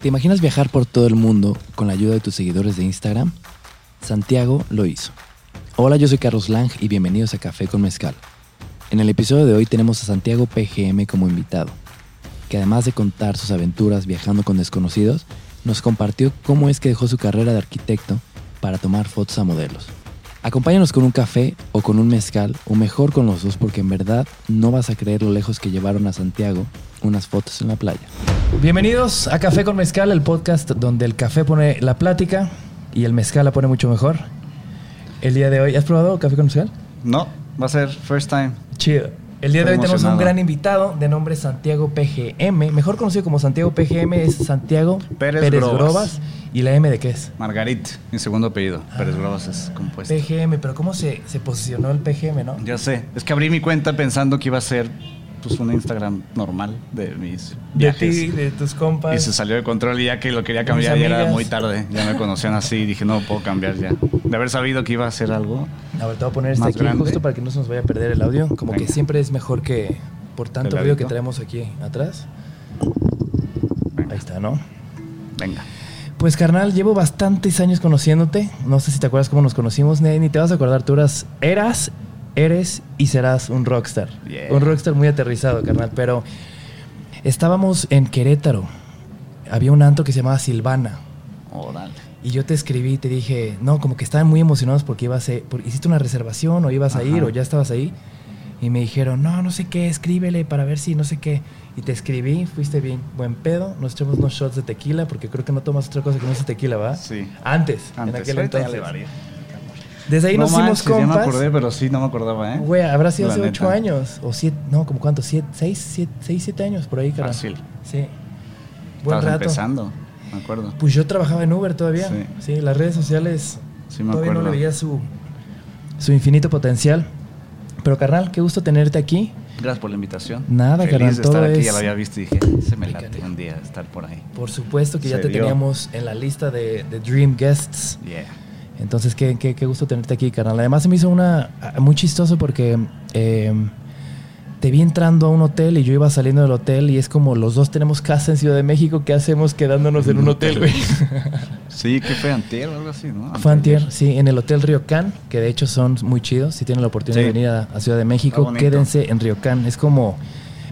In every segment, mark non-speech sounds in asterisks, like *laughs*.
¿Te imaginas viajar por todo el mundo con la ayuda de tus seguidores de Instagram? Santiago lo hizo. Hola, yo soy Carlos Lang y bienvenidos a Café con Mezcal. En el episodio de hoy tenemos a Santiago PGM como invitado, que además de contar sus aventuras viajando con desconocidos, nos compartió cómo es que dejó su carrera de arquitecto para tomar fotos a modelos. Acompáñanos con un café o con un mezcal, o mejor con los dos, porque en verdad no vas a creer lo lejos que llevaron a Santiago unas fotos en la playa. Bienvenidos a Café con Mezcal, el podcast donde el café pone la plática y el mezcal la pone mucho mejor. El día de hoy, ¿has probado café con mezcal? No, va a ser first time. Chido. El día de Estoy hoy tenemos un gran invitado de nombre Santiago PGM, mejor conocido como Santiago PGM, es Santiago Pérez Grobas. ¿Y la M de qué es? Margarit, mi segundo apellido. Pérez Grobas es compuesto. PGM, pero ¿cómo se, se posicionó el PGM, no? Ya sé. Es que abrí mi cuenta pensando que iba a ser pues un Instagram normal de mis De viajes. ti, de tus compas. Y se salió de control y ya que lo quería cambiar ya era muy tarde. Ya me conocían así y dije, no puedo cambiar ya. De haber sabido que iba a hacer algo. A ver, te voy a poner este aquí grande. justo para que no se nos vaya a perder el audio. Como que Venga. siempre es mejor que por tanto ¿De ruido que traemos aquí atrás. Venga. Ahí está, ¿no? Venga. Pues carnal, llevo bastantes años conociéndote. No sé si te acuerdas cómo nos conocimos, ni ni te vas a acordar. Tú eras, eras, eres y serás un rockstar. Yeah. Un rockstar muy aterrizado, carnal. Pero estábamos en Querétaro. Había un antro que se llamaba Silvana. Órale. Y yo te escribí y te dije, no, como que estaban muy emocionados porque ibas a, por- hiciste una reservación o ibas a ir o ya estabas ahí. Y me dijeron, no, no sé qué, escríbele para ver si no sé qué. Y te escribí, fuiste bien, buen pedo. Nos echamos unos shots de tequila porque creo que no tomas otra cosa que no sea tequila, ¿va? Sí. Antes, Antes. en aquel entonces. Desde ahí No nos hicimos manches, Ya me compas. acordé, pero sí, no me acordaba, ¿eh? Güey, habrá sido La hace neta. ocho años. O siete, no, como cuánto, siete, seis, siete, seis, siete años por ahí, cara. Fácil. Sí. Buen Estabas rato. empezando, me acuerdo. Pues yo trabajaba en Uber todavía. Sí. Sí, las redes sociales Sí, me todavía no acuerdo. le veía su, su infinito potencial. Pero carnal, qué gusto tenerte aquí. Gracias por la invitación. Nada, Feliz carnal, de estar todo aquí, es- ya lo había visto y dije, se me late un día estar por ahí. Por supuesto que ya te dio. teníamos en la lista de, de Dream Guests. Yeah. Entonces, qué, qué, qué gusto tenerte aquí, carnal. Además, se me hizo una ah, muy chistoso porque eh, te vi entrando a un hotel y yo iba saliendo del hotel y es como los dos tenemos casa en Ciudad de México. ¿Qué hacemos quedándonos en un hotel, güey? *laughs* Sí, que fue antier o algo así, ¿no? Fue antier, sí, en el Hotel Ryokan, que de hecho son muy chidos. Si tienen la oportunidad Sí. de venir a, a Ciudad de México, quédense en Ryokan. Es como.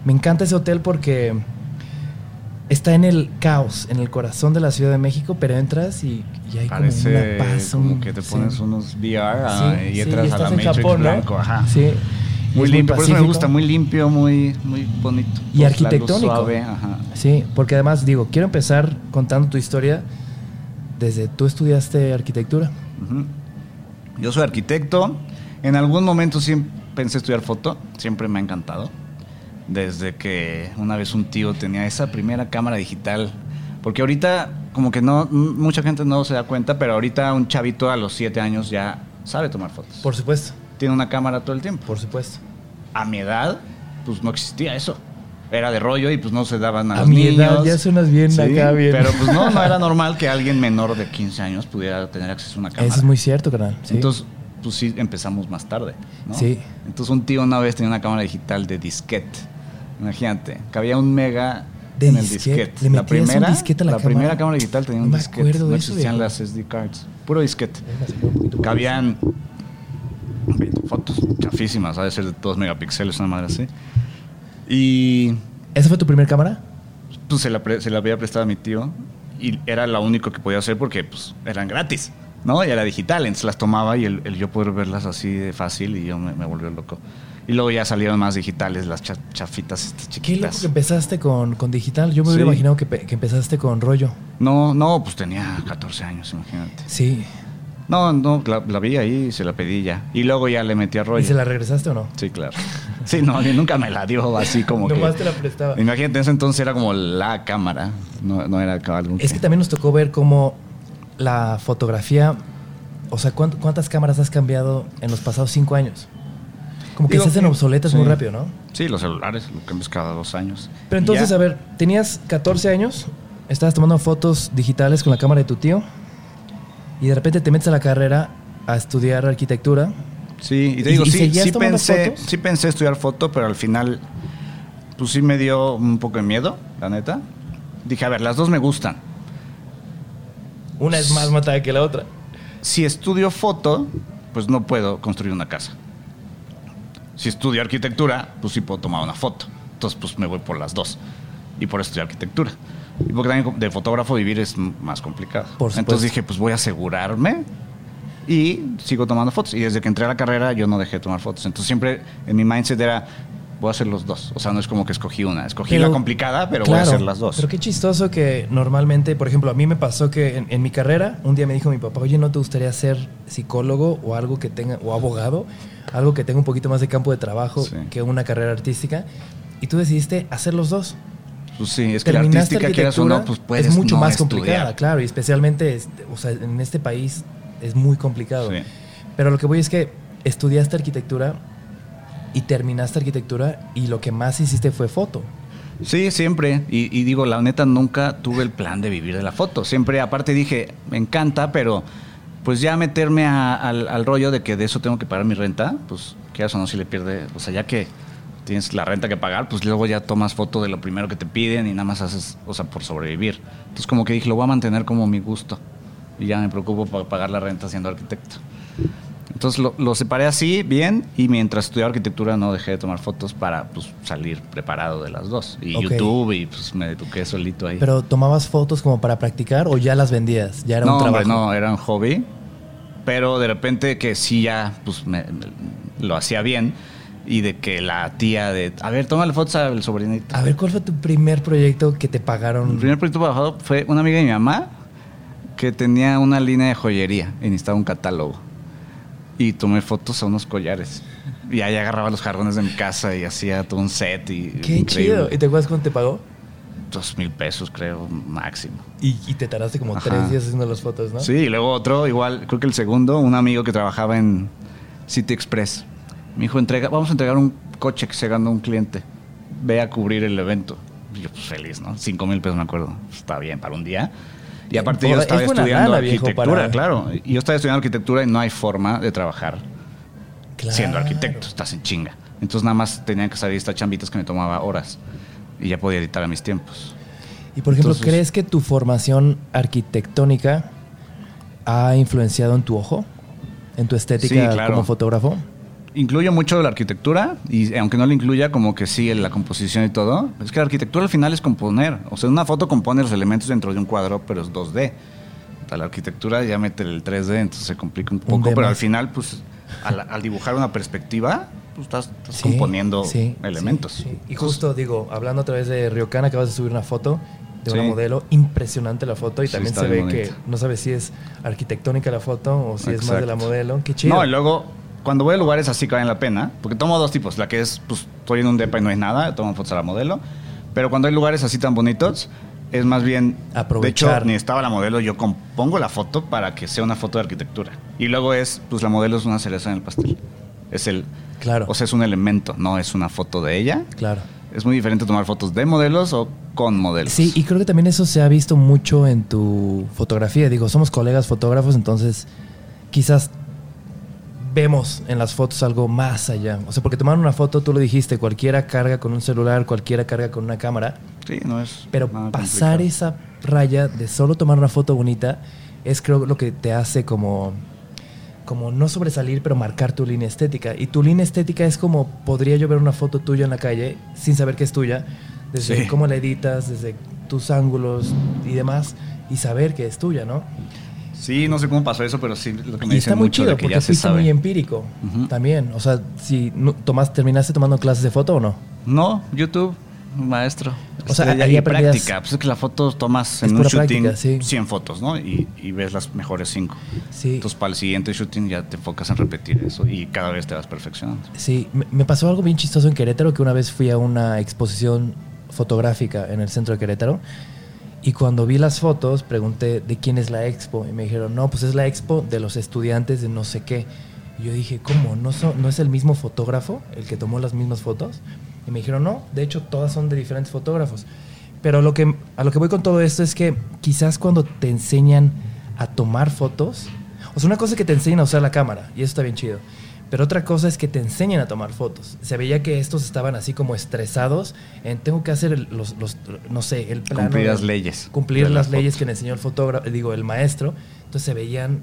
Me encanta ese hotel porque está en el caos, en el corazón de la Ciudad de México, pero entras y, y hay Parece como una paz. como un- que te sí. pones unos VR ah, Sí, y sí, entras a estás la en Matrix Japón, blanco. Ajá. Sí. Muy limpio, por eso me gusta, muy limpio, muy, muy bonito. Y luz arquitectónico. suave, ajá. Sí, porque además, digo, quiero empezar contando tu historia desde tú estudiaste arquitectura. Yo soy arquitecto. En algún momento siempre pensé estudiar foto. Siempre me ha encantado. Desde que una vez un tío tenía esa primera cámara digital. Porque ahorita, como que no, mucha gente no se da cuenta, pero ahorita un chavito a los 7 años ya sabe tomar fotos. Por supuesto, Tiene una cámara todo el tiempo. por supuesto. A mi edad, pues no existía eso. Era de rollo y pues no se daban a, A los mi niños. edad ya suenas bien acá, bien. Pero pues no, no era *laughs* normal que alguien menor de 15 años pudiera tener acceso a una cámara. Eso es muy cierto, carnal. Sí. Entonces, pues sí, empezamos más tarde. ¿no? Sí. Entonces, un tío una vez tenía una cámara digital de disquete. Imagínate, cabía un mega De en el disquete. disquete. ¿Le La primera, disquete la cámara? primera cámara digital tenía un disquete. no existían las SD cards. Puro disquete. Cabían fotos chafísimas, ha de ser de 2 megapíxeles, una madre así. Y ¿Esa fue tu primera cámara? pues se la, pre- se la había prestado a mi tío y era la único que podía hacer porque pues eran gratis, ¿no? Y era digital, entonces las tomaba y el, el yo poder verlas así de fácil y yo me, me volvió loco. Y luego ya salieron más digitales, las cha- chafitas estas Qué loco chiquitas. que empezaste con, con digital. Yo me hubiera imaginado que, que empezaste con rollo. No, no, pues tenía 14 años, imagínate. Sí. No, no, la, la vi ahí y se la pedí ya. Y luego ya le metí a rollo. ¿Y se la regresaste o no? Sí, claro. *laughs* Sí, no, nunca me la dio así como que... Nomás te la prestaba. Imagínate, en ese entonces era como la cámara, no, no era algo Es que también nos tocó ver cómo la fotografía, o sea, ¿cuánt- ¿cuántas cámaras has cambiado en los pasados cinco años? Como que Digo, se hacen sí. obsoletas muy rápido, ¿no? Sí, los celulares, lo cambias cada dos años. Pero entonces, Ya. a ver, tenías 14 años, estabas tomando fotos digitales con la cámara de tu tío y de repente te metes a la carrera a estudiar arquitectura. Sí, y te ¿Y- digo, y sí, seguías sí pensé, fotos? sí pensé estudiar foto, pero al final, pues sí me dio un poco de miedo, la neta. Dije, a ver, las dos me gustan, Una es más matada que la otra. Si estudio foto, pues no puedo construir una casa. Si estudio arquitectura, pues sí puedo tomar una foto. Entonces, pues me voy por las dos. Y por eso estudio arquitectura. Y porque también de fotógrafo vivir es más complicado. Por. Entonces dije, pues voy a asegurarme y sigo tomando fotos. Y desde que entré a la carrera yo no dejé de tomar fotos. Entonces siempre en mi mindset era, voy a hacer los dos. O sea, no es como que escogí una. Escogí Pero- la complicada, pero voy a Claro, hacer las dos. Pero qué chistoso que normalmente, por ejemplo, a mí me pasó que en, en mi carrera, un día me dijo mi papá, oye, ¿no te gustaría ser psicólogo o algo que tenga, o abogado? Algo que tenga un poquito más de campo de trabajo Sí. que una carrera artística. Y tú decidiste hacer los dos. Pues sí, es que la artística, quieras o no, pues puedes es mucho no más estudiar. complicada, claro, y especialmente, este, o sea, en este país es muy complicado. Sí. Pero lo que voy es que estudiaste arquitectura y terminaste arquitectura y lo que más hiciste fue foto. Sí, siempre. Y, digo, la neta, nunca tuve el plan de vivir de la foto. Siempre, aparte dije, me encanta, pero pues ya meterme a- al, al rollo de que de eso tengo que pagar mi renta, pues quieras o no, si le pierde. O sea, ya que tienes la renta que pagar, pues luego ya tomas foto de lo primero que te piden y nada más haces, o sea, por sobrevivir. Entonces, como que dije, lo voy a mantener como mi gusto. Y ya me preocupo por pagar la renta siendo arquitecto. Entonces lo, lo separé así, bien, y mientras estudiaba arquitectura no dejé de tomar fotos para pues, salir preparado de las dos. Y. YouTube, y pues me eduqué solito ahí. Pero tomabas fotos como para practicar o ya las vendías, ya era no, un trabajo. hombre, no, era un hobby. Pero de repente que sí ya pues me- me- lo hacía bien. Y de que la tía de, a ver, tómale fotos al sobrinito. A ver, ¿cuál fue tu primer proyecto que te pagaron? El primer proyecto trabajado fue una amiga de mi mamá que tenía una línea de joyería y necesitaba un catálogo. Y tomé fotos a unos collares. Y ahí agarraba los jarrones de mi casa y hacía todo un set. Y, Qué increíble. chido. ¿Y te acuerdas cuánto te pagó? Dos mil pesos, creo, máximo. Y, y te tardaste como Ajá. tres días haciendo las fotos, ¿no? Sí, y luego otro, igual, creo que el segundo, un amigo que trabajaba en City Express. Me dijo, entrega, vamos a entregar un coche que se ganó un cliente. Ve a cubrir el evento. Y yo, pues feliz, ¿no? Cinco mil pesos, me acuerdo. Pues, Está bien, para un día. Y aparte yo estaba es estudiando viejo, arquitectura, para- claro. Yo estaba estudiando arquitectura y no hay forma de trabajar Claro. siendo arquitecto. Estás en chinga. Entonces nada más tenían que salir estas chambitas que me tomaba horas. Y ya podía editar a mis tiempos. Y por ejemplo, Entonces- ¿crees que tu formación arquitectónica ha influenciado en tu ojo? ¿En tu estética Sí, claro. como fotógrafo? Incluyo mucho la arquitectura y aunque no la incluya como que sí la composición y todo, es que la arquitectura al final es componer. O sea, una foto compone los elementos dentro de un cuadro, pero es 2D. A la arquitectura ya mete el 3D, entonces se complica un poco, pero al final, pues, al, al dibujar una perspectiva, pues estás, estás Sí, componiendo sí, elementos. sí. Y justo digo, hablando a través de Ryokan, acabas de subir una foto de una modelo, impresionante la foto, y también se ve que no sabes si es arquitectónica la foto o si es más de la modelo. Qué chido. No, y luego, cuando voy a lugares así que valen la pena, porque tomo dos tipos. La que es, pues, estoy en un depa y no hay nada, tomo fotos a la modelo. Pero cuando hay lugares así tan bonitos, es más bien... Aprovechar. De hecho, ni estaba la modelo, yo compongo la foto para que sea una foto de arquitectura. Y luego es, pues, la modelo es una cereza en el pastel. Es el... Claro. O sea, es un elemento, no es una foto de ella. claro. Es muy diferente tomar fotos de modelos o con modelos. Sí, y creo que también eso se ha visto mucho en tu fotografía. Digo, somos colegas fotógrafos, entonces quizás vemos en las fotos algo más allá. O sea, porque tomar una foto, tú lo dijiste, cualquiera carga con un celular, cualquiera carga con una cámara, Sí, no es... pero nada pasar complicado. esa raya de solo tomar una foto bonita es creo lo que te hace como como no sobresalir, pero marcar tu línea estética. Y tu línea estética es como podría yo ver una foto tuya en la calle sin saber que es tuya, desde Sí. cómo la editas, desde tus ángulos y demás, y saber que es tuya, ¿no? Sí, no sé cómo pasó eso, pero sí lo que me y dicen está muy mucho chido de que porque ya se sabe. muy empírico también. O sea, si no- tomas, terminaste tomando clases de foto o no. No, YouTube, un maestro. O sea, Este, ahí práctica. Pues es que la foto tomas en un shooting práctica, sí. 100 fotos, ¿no? Y, y ves las mejores 5. Sí. Entonces, para el siguiente shooting ya te enfocas en repetir eso y cada vez te vas perfeccionando. Sí, me pasó algo bien chistoso en Querétaro, que una vez fui a una exposición fotográfica en el centro de Querétaro y cuando vi las fotos pregunté de quién es la expo y me dijeron, no, pues es la expo de los estudiantes de no sé qué. Y yo dije, ¿cómo? ¿No, ¿No es el mismo fotógrafo el que tomó las mismas fotos? Y me dijeron, no, de hecho todas son de diferentes fotógrafos. Pero lo que, a lo que voy con todo esto es que quizás cuando te enseñan a tomar fotos, o sea, una cosa es que te enseñan a usar la cámara, y eso está bien chido. Pero otra cosa es que te enseñan a tomar fotos. Se veía que estos estaban así como estresados en tengo que hacer el- los, los- no sé, el plano. Cumplir las leyes Cumplir las leyes que le enseñó el fotógrafo, digo, el maestro. Entonces se veían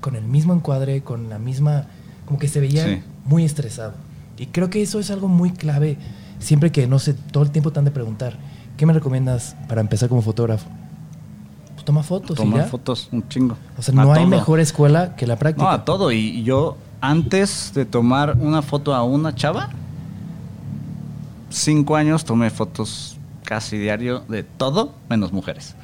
con el mismo encuadre, con la misma, como que se veían Sí. muy estresados. Y creo que eso es algo muy clave. Siempre que, no sé, todo el tiempo te han de preguntar, ¿qué me recomiendas para empezar como fotógrafo? Pues toma fotos y ya. fotos, un chingo. O sea, A no hay mejor escuela que la práctica. No, a todo. Y yo, antes de tomar una foto a una chava, cinco años tomé fotos casi diario de todo menos mujeres.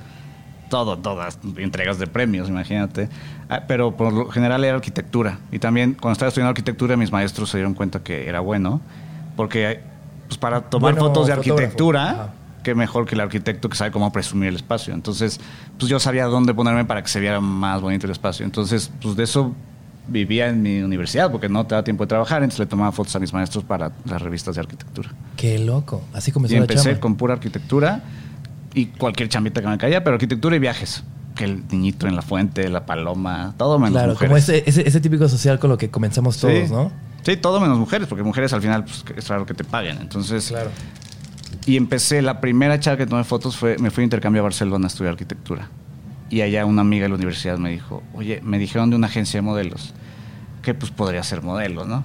Todo, todas, entregas de premios, imagínate. Ah, Pero por lo general era arquitectura. Y también cuando estaba estudiando arquitectura, mis maestros se dieron cuenta que era bueno. Porque pues, para tomar Bueno, fotos de fotógrafo. arquitectura, Ajá. qué mejor que el arquitecto que sabe cómo presumir el espacio. Entonces, pues yo sabía dónde ponerme para que se viera más bonito el espacio. Entonces, pues de eso vivía en mi universidad, porque no te da tiempo de trabajar, entonces le tomaba fotos a mis maestros para las revistas de arquitectura. Qué loco. Así comenzó Y la empecé chamba. con pura arquitectura y cualquier chambita que me caía, pero arquitectura y viajes. Que el niñito en la fuente, la paloma, todo menos Claro, mujeres. como ese, ese, ese típico social con lo que comenzamos Sí. todos, ¿no? Sí, todo menos mujeres, porque mujeres al final pues, es raro que te paguen. Entonces, Claro. Y empecé, la primera chava que tomé fotos fue, me fui de intercambio a Barcelona a estudiar arquitectura. Y allá una amiga de la universidad me dijo, oye, me dijeron de una agencia de modelos, que pues podría ser modelo, ¿no?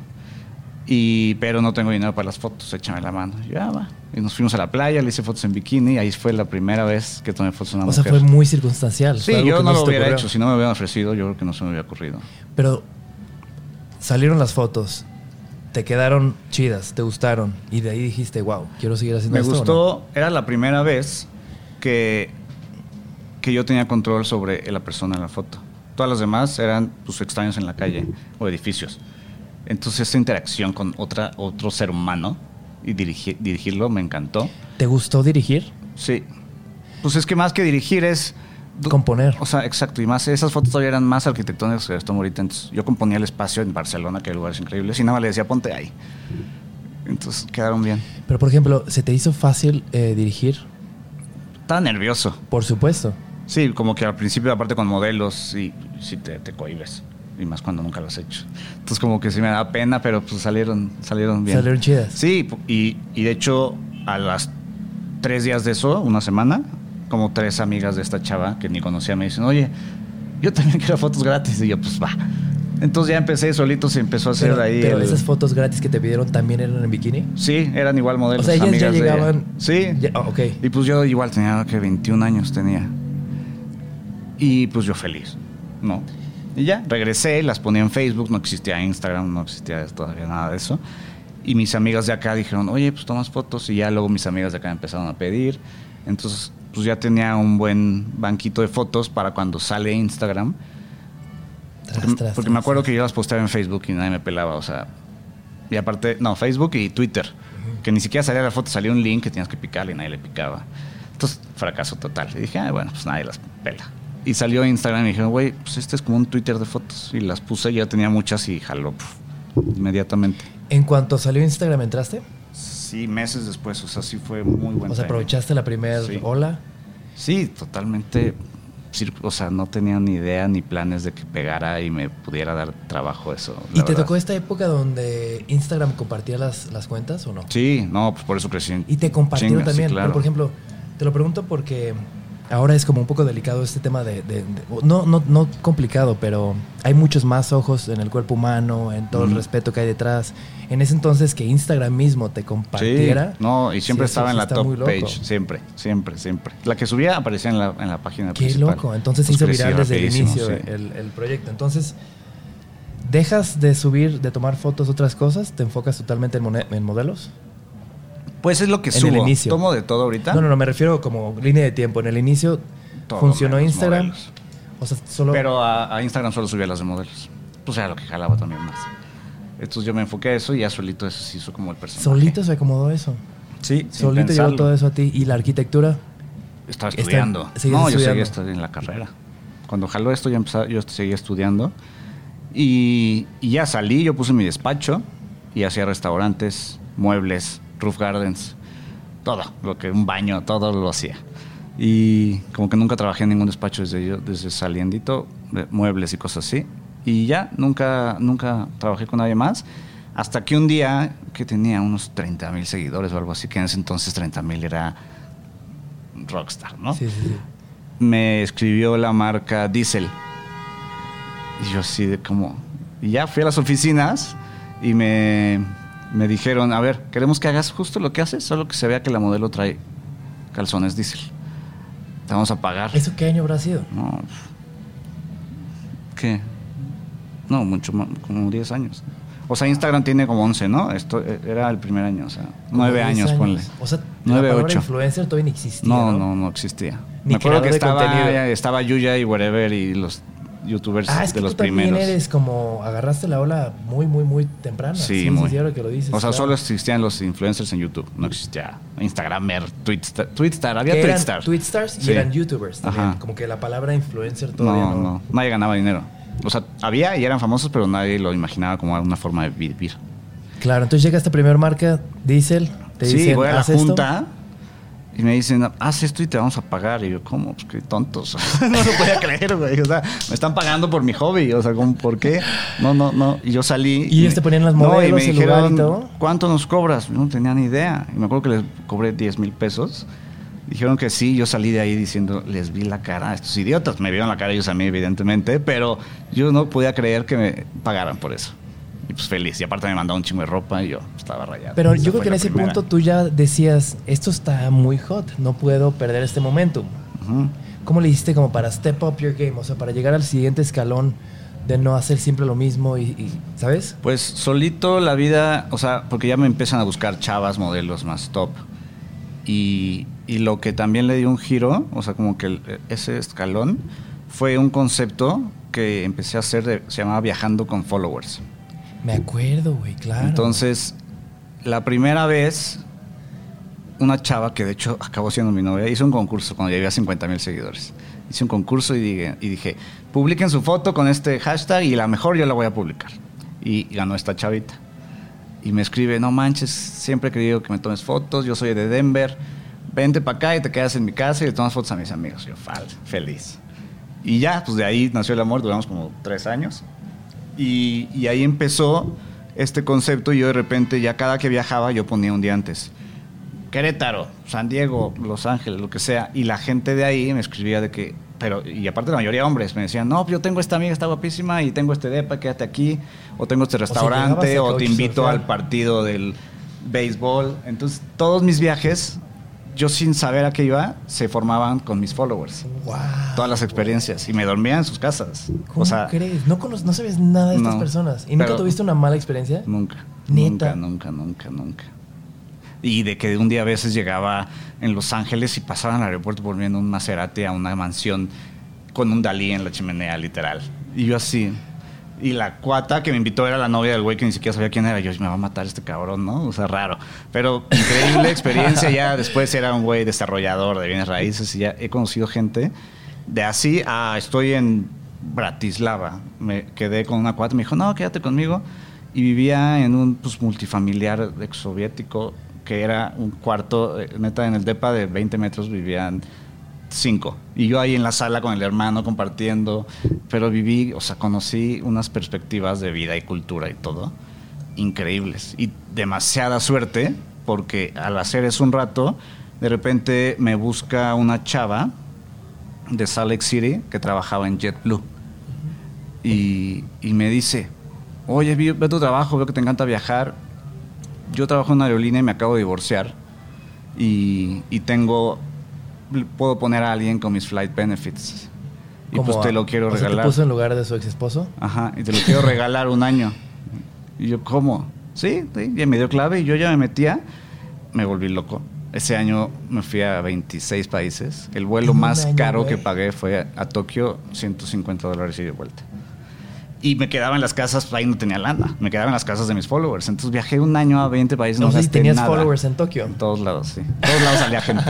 Y, pero no tengo dinero para las fotos, échame la mano. Y ya va. Y nos fuimos a la playa, le hice fotos en bikini, y ahí fue la primera vez que tomé fotos de una O sea, mujer. fue muy circunstancial. sí, yo no se lo hubiera ocurrió. hecho, si no me hubieran ofrecido, yo creo que no se me hubiera ocurrido. Pero salieron las fotos, te quedaron chidas, te gustaron, y de ahí dijiste, wow, quiero seguir haciendo Me esto. ¿o no? gustó, era la primera vez que, que yo tenía control sobre la persona en la foto. Todas las demás eran pues, extraños en la calle o edificios. Entonces esta interacción con otra, otro ser humano y dirigi- dirigirlo me encantó. ¿Te gustó dirigir? Sí. Pues es que más que dirigir es... Componer. O sea, exacto. Y más, esas fotos todavía eran más arquitectónicas que tomo ahorita. Entonces, yo componía el espacio en Barcelona, que hay lugares increíbles, y nada más le decía, ponte ahí. Entonces quedaron bien. Pero, por ejemplo, ¿se te hizo fácil eh, dirigir? Estaba nervioso. Por supuesto. Sí, como que al principio, aparte con modelos, sí, sí te, te cohibes. Y más cuando nunca lo has hecho. Entonces, como que sí me da pena, pero pues salieron, salieron bien. Salieron chidas. Sí, y, y de hecho, a las tres días de eso, una semana, como tres amigas de esta chava que ni conocía me dicen, oye, yo también *laughs* quiero fotos gratis. Y yo, pues va. Entonces ya empecé solito, se empezó a hacer Pero, ahí. pero el- esas fotos gratis que te pidieron también eran en bikini. Sí, eran igual modelos. O sea, ellas ya amigas de llegaban- Sí. Ya, ah, ok. Y pues yo igual tenía que 21 años tenía. Y pues yo feliz, ¿no? Y ya, regresé, las ponía en Facebook, no existía Instagram, no existía todavía nada de eso. Y mis amigas de acá dijeron, oye, pues tomas fotos. Y ya luego mis amigas de acá empezaron a pedir. Entonces, pues ya tenía un buen banquito de fotos para cuando sale Instagram. Tras, Porque, tras, porque tras. me acuerdo que yo las posteaba en Facebook y nadie me pelaba, o sea. Y aparte, no, Facebook y Twitter. Que ni siquiera salía la foto, salía un link que tenías que picarle y nadie le picaba. Entonces, fracaso total. Y dije, ah, bueno, pues nadie las pela. Y salió Instagram y dijeron, güey, pues este es como un Twitter de fotos. Y las puse, ya tenía muchas y jaló puf, inmediatamente. En cuanto salió Instagram, ¿entraste? Sí, meses después, o sea, sí fue muy buen O sea, aprovechaste la primera Sí. ola. Sí, totalmente. O sea, no tenía ni idea ni planes de que pegara y me pudiera dar trabajo eso. ¿Y te verdad. tocó esta época donde Instagram compartía las, las cuentas o no? Sí, no, pues por eso crecí. Y te compartieron sí, también. claro. Pero, por ejemplo, te lo pregunto porque ahora es como un poco delicado este tema de... de- de- no, no, no complicado, pero hay muchos más ojos en el cuerpo humano, en todo el respeto que hay detrás. En ese entonces que Instagram mismo te Sí, compartiera... no, y siempre sí, estaba en la top page, siempre, siempre, siempre. La que subía aparecía en la, en la página Qué principal. loco. Entonces Pues hizo viral desde el inicio sí. el, el proyecto. Entonces, ¿dejas de subir, de tomar fotos, otras cosas? ¿Te enfocas totalmente en modelos? Pues es lo que En subo. el inicio. Tomo de todo ahorita. No, no, no, me refiero como línea de tiempo. En el inicio Todo funcionó Instagram. modelos. O sea, solo... Pero a, a Instagram solo subía las de modelos. Pues era lo que jalaba también más. Entonces yo me enfoqué a eso y ya solito eso se hizo como el personaje. Solito se acomodó eso. Sí, Solito llegó todo eso a ti. ¿Y la arquitectura? Estaba Está- estudiando. sigues no, yo seguía estudiando. estu- en la carrera. Cuando jaló esto, yo, empezaba, yo seguía estudiando. Y, y ya salí, yo puse mi despacho y hacía restaurantes, muebles, roof gardens, todo, lo que un baño, todo lo hacía. Y como que nunca trabajé en ningún despacho desde yo, desde saliendito, de muebles y cosas así. Y ya, nunca, nunca trabajé con nadie más. Hasta que un día, que tenía unos 30 mil seguidores o algo así, que en ese entonces 30 mil era rockstar, ¿no? Sí, sí, sí. Me escribió la marca Diesel. Y yo así de como... Y ya fui a las oficinas y me, me dijeron, a ver, queremos que hagas justo lo que haces, solo que se vea que la modelo trae calzones Diesel. Te vamos a pagar. ¿Eso qué año habrá sido? No. ¿Qué? No, mucho más, como 10 años. O sea, Instagram tiene como 11, ¿no? Esto eh, era el primer año, o sea, Como 9 10 años, ponle. O sea, Nueve, la palabra ocho. influencer todavía no existía. No, No, no, no existía. Ni Me acuerdo que estaba, estaba Yuya y whatever y los youtubers Ah, es que de los tú también primeros. eres como agarraste la ola muy, muy, muy temprana. Sí, muy. Sí, ahora que lo dices. O sea, claro. solo existían los influencers en YouTube. No existía Instagramer, Twitstar. Twitstar, había que Twitstar. Twitstars y Sí. eran YouTubers también. Ajá. Como que la palabra influencer todavía No, no. no, nadie ganaba dinero. O sea, había y eran famosos, pero nadie lo imaginaba como una forma de vivir. Claro, entonces llega esta primera marca, Diesel, te sí, dicen, voy a la "Haz esto". Y me dicen, haz esto y te vamos a pagar. Y yo, ¿cómo? Pues qué tontos. *laughs* no lo podía creer, güey. O sea, me están pagando por mi hobby. O sea, ¿cómo, ¿por qué? No, no, no. Y yo salí. Y ellos te ponían las No, y modelos, me el lugar y dijeron, todo. ¿cuánto nos cobras? Yo no tenía ni idea. Y me acuerdo que les cobré 10 mil pesos. Dijeron que sí, yo salí de ahí diciendo, les vi la cara a estos idiotas. Me vieron la cara ellos a mí, evidentemente, pero yo no podía creer que me pagaran por eso. Y pues feliz. Y aparte me mandaron un chingo de ropa y yo estaba rayado. Pero Esa yo creo que en ese primera. punto tú ya decías, esto está muy hot, no puedo perder este momentum. Ujú. ¿Cómo le hiciste como para step up your game? O sea, para llegar al siguiente escalón de no hacer siempre lo mismo y, y- ¿sabes? Pues solito la vida, o sea, porque ya me empiezan a buscar chavas, modelos más top. Y, y lo que también le dio un giro, o sea, como que el- ese escalón, fue un concepto que empecé a hacer, de- se llamaba Viajando con Followers. Me acuerdo, güey, claro. Entonces, la primera vez, una chava que de hecho acabó siendo mi novia, hizo un concurso cuando llegué a 50 mil seguidores. Hice un concurso y dije, y dije, publiquen su foto con este hashtag y la mejor yo la voy a publicar. Y, ganó esta chavita. Y me escribe, no manches, siempre he querido que me tomes fotos, yo soy de Denver, vente para acá y te quedas en mi casa y le tomas fotos a mis amigos. Yo, feliz. Y ya, pues de ahí nació el amor, duramos como tres años. Y, y ahí empezó este concepto y yo de repente ya cada que viajaba yo ponía un día antes. Querétaro, San Diego, Los Ángeles, lo que sea. Y la gente de ahí me escribía de que, pero, y aparte la mayoría hombres, me decían, no, yo tengo esta amiga, está guapísima y tengo este depa, quédate aquí, o tengo este restaurante, o te invito al partido del béisbol. Entonces, todos mis viajes, yo sin saber a qué iba, se formaban con mis followers. Wow. Todas las experiencias. Y me dormía en sus casas. ¿Cómo o sea, crees? No, cono- no sabes nada de estas No, personas. ¿Y nunca tuviste una mala experiencia? Nunca. Neta. Nunca, nunca, nunca, nunca. Y de que un día a veces llegaba en Los Ángeles y pasaba el aeropuerto volviendo un Maserati a una mansión con un Dalí en la chimenea, literal. Y yo así. Y la cuata que me invitó era la novia del güey que ni siquiera sabía quién era. Yo, me va a matar este cabrón, ¿no? O sea, raro. Pero increíble experiencia. Ya después era un güey desarrollador de bienes raíces y ya he conocido gente de así a estoy en Bratislava. Me quedé con una cuata. Me dijo, no, quédate conmigo. Y vivía en un pues, multifamiliar exsoviético que era un cuarto, eh, neta, en el depa de 20 metros vivían cinco. Y yo ahí en la sala con el hermano compartiendo, pero viví, o sea, conocí unas perspectivas de vida y cultura y todo increíbles. Y demasiada suerte, porque al hacer eso un rato, de repente me busca una chava de Salt Lake City que trabajaba en JetBlue. Y, y me dice, oye, ve tu trabajo, veo que te encanta viajar. Yo trabajo en una aerolínea y me acabo de divorciar. Y, y tengo, puedo poner a alguien con mis flight benefits. Y pues te lo quiero o sea, ¿te regalar. puso en lugar de su ex esposo? Ajá, y te lo quiero regalar un año. Y yo, ¿cómo? Sí, sí, ya me dio clave y yo ya me metía, me volví loco. Ese año me fui a 26 países. El vuelo más año, caro güey. que pagué fue a, a Tokio, 150 dólares y de vuelta. Y me quedaba en las casas, ahí no tenía lana, me quedaba en las casas de mis followers. Entonces viajé un año a 20 países, no No sé si tenías nada. followers en Tokio. En todos lados, sí. En todos lados salía gente.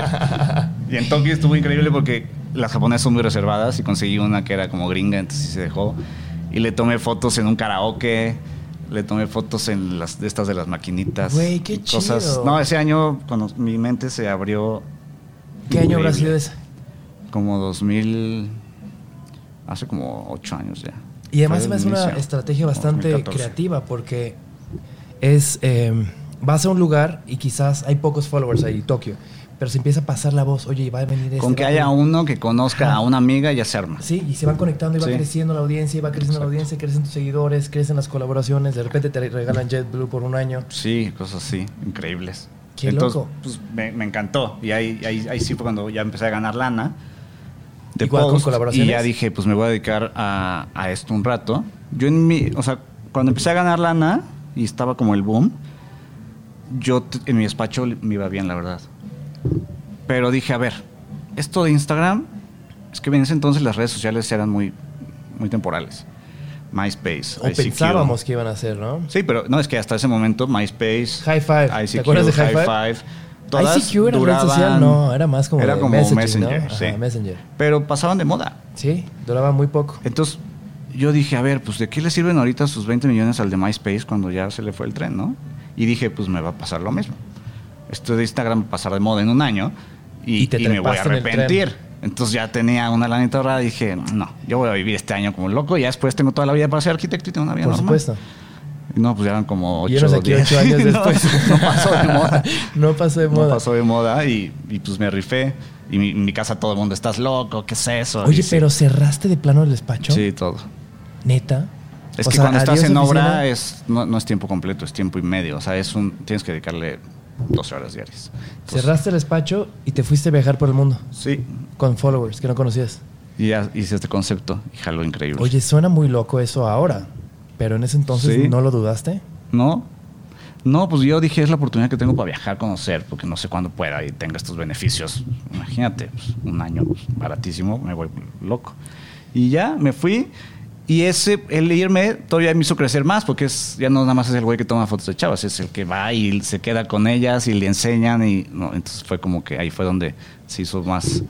*laughs* y en Tokio estuvo increíble porque las japonesas son muy reservadas y conseguí una que era como gringa, entonces se dejó. Y le tomé fotos en un karaoke, le tomé fotos en las de estas de las maquinitas. Güey, qué cosas. chido. No, ese año cuando mi mente se abrió ¿Qué año habrá sido ese? como 2000 hace como ocho años ya. Y además es una estrategia bastante 2014. creativa porque es eh, vas a un lugar y quizás hay pocos followers ahí, Tokio, pero se empieza a pasar la voz, oye, va a venir este. Con que haya venir". uno que conozca Ajá. a una amiga se arma. Sí, y se van conectando y va Sí. creciendo la audiencia, y va creciendo la Exacto. audiencia, crecen tus seguidores, crecen las colaboraciones, de repente te regalan JetBlue por un año. Sí, cosas así, increíbles. Qué Entonces, loco. pues me, me encantó. Y ahí, ahí, ahí sí fue cuando ya empecé a ganar lana. De post, colaboraciones. Y ya dije, pues me voy a dedicar a, a esto un rato. Yo en mi, o sea, cuando empecé a ganar lana y estaba como el boom, yo en mi despacho me iba bien, la verdad. Pero dije, a ver, esto de Instagram, es que en ese entonces las redes sociales eran muy, muy temporales. MySpace, O ICQ. pensábamos que iban a hacer, ¿no? Sí, pero no, es que hasta ese momento MySpace, High Five. ICQ, ¿Te acuerdas de High Five? Five, todas ICQ era red duraban- social, no, era más como, era como Messenger, ¿no? sí. Ajá, Messenger. Pero pasaban de moda. Sí, duraba muy poco. Entonces, yo dije, a ver, pues ¿de qué le sirven ahorita sus 20 millones al de MySpace cuando ya se le fue el tren, no? Y dije, pues me va a pasar lo mismo. Esto de Instagram va a pasar de moda en un año y, Y te y me voy a en arrepentir. Entonces ya tenía una lanita ahorrada y dije, no, yo voy a vivir este año como loco y ya después tengo toda la vida para ser arquitecto y tengo una vida Por normal. supuesto. No, pues ya eran como Y ocho enos aquí diez. ocho años *laughs* No, después. *laughs* no pasó de moda. no pasó de moda. No pasó de moda y, y, pues me rifé. Y mi, mi casa todo el mundo, estás loco, ¿qué es eso? Oye, Y sí. pero cerraste de plano el despacho. Sí, todo. Neta. Es O que sea, cuando estás en obra es, no, no es tiempo completo, es tiempo y medio. O sea, es un, tienes que dedicarle 12 horas diarias. Entonces, Cerraste el despacho y te fuiste a viajar por el mundo Sí. con followers que no conocías. Y ya hice este concepto y jaló increíble. Oye, suena muy loco eso ahora, pero en ese entonces Sí. no lo dudaste. ¿No? No, pues yo dije, es la oportunidad que tengo para viajar, conocer, porque no sé cuándo pueda y tenga estos beneficios. Imagínate, pues, un año pues, baratísimo, me voy loco. Y ya, me fui. Y ese, el irme, todavía me hizo crecer más, porque es, ya no nada más es el güey que toma fotos de chavas, es el que va y se queda con ellas y le enseñan. y no, Entonces fue como que ahí fue donde se hizo más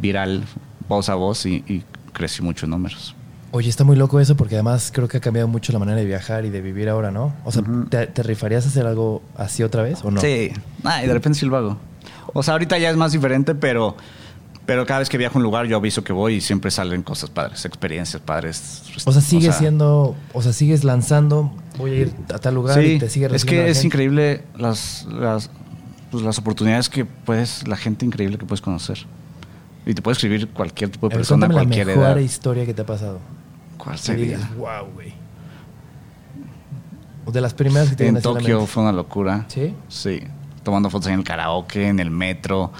viral, voz a voz, y, y crecí mucho en números. Oye, está muy loco eso porque además creo que ha cambiado mucho la manera de viajar y de vivir ahora, ¿no? O sea. ¿te, te rifarías a hacer algo así otra vez o no? Sí, Ay, de repente sí lo hago. O sea, ahorita ya es más diferente, pero, pero cada vez que viajo a un lugar yo aviso que voy y siempre salen cosas padres, experiencias padres. O sea, sigues sea, siendo, o sea, sigues lanzando, voy a ir a tal lugar Sí, y te sigue es que es increíble las, las, pues, las oportunidades que puedes, la gente increíble que puedes conocer. Y te puede escribir cualquier tipo A de persona, cuéntame cualquier la mejor edad. historia que te ha pasado. ¿Cuál sería? wow, güey. O de las primeras que te En vienen la Tokio mente. fue una locura. ¿Sí? Sí. Tomando fotos en el karaoke, en el metro.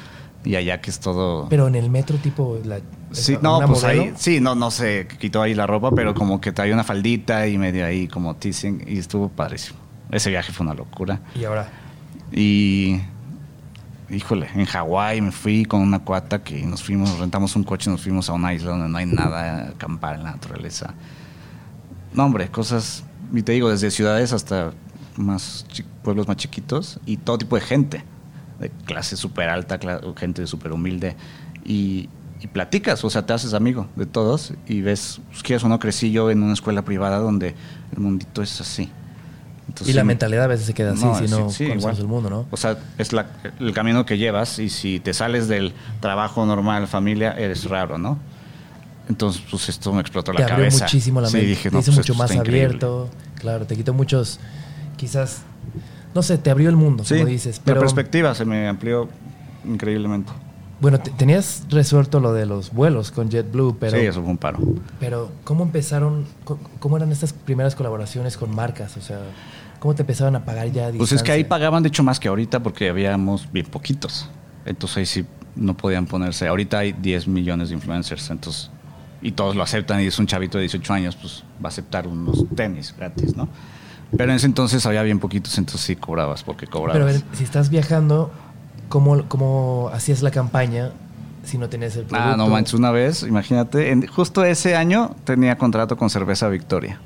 Y allá que es todo. Pero en el metro tipo la Sí, una no, pues modelo. ahí, sí, no, no se quitó ahí la ropa, pero como que traía una faldita y medio ahí como teasing y estuvo padrísimo. Ese viaje fue una locura. Y ahora Y, híjole, en Hawái me fui con una cuata que nos fuimos, rentamos un coche y nos fuimos a una isla donde no hay nada, acampar en la naturaleza. No, hombre, cosas, y te digo, desde ciudades hasta más pueblos más chiquitos y todo tipo de gente, de clase súper alta, gente súper humilde. Y, y platicas, o sea, te haces amigo de todos y ves, pues, quieres o no, crecí yo en una escuela privada donde el mundito es así. Entonces, y la sí, mentalidad a veces se queda así no, si sí, no sí, conoces igual. el mundo, ¿no? O sea, es la- el camino que llevas y si te sales del trabajo normal, familia, eres raro, ¿no? Entonces, pues esto me explotó te la abrió cabeza. muchísimo la Sí, mente, dije, te no, hizo pues mucho más está increíble. abierto, claro, te quitó muchos, quizás, no sé, te abrió el mundo, Sí, como dices. la Pero perspectiva se me amplió increíblemente. bueno, te- tenías resuelto lo de los vuelos con JetBlue, pero, sí, eso fue un paro. pero ¿cómo empezaron, cómo eran estas primeras colaboraciones con marcas? O sea, ¿cómo te empezaban a pagar ya a Pues es que ahí pagaban, de hecho, más que ahorita porque habíamos bien poquitos. Entonces ahí sí no podían ponerse. Ahorita hay 10 millones de influencers, entonces, y todos lo aceptan y es un chavito de 18 años, pues va a aceptar unos tenis gratis, ¿no? Pero en ese entonces había bien poquitos, entonces sí cobrabas porque cobrabas. Pero a ver, si estás viajando, ¿cómo, cómo hacías la campaña si no tenías el producto? Ah, no manches, una vez, imagínate, en- justo ese año tenía contrato con Cerveza Victoria.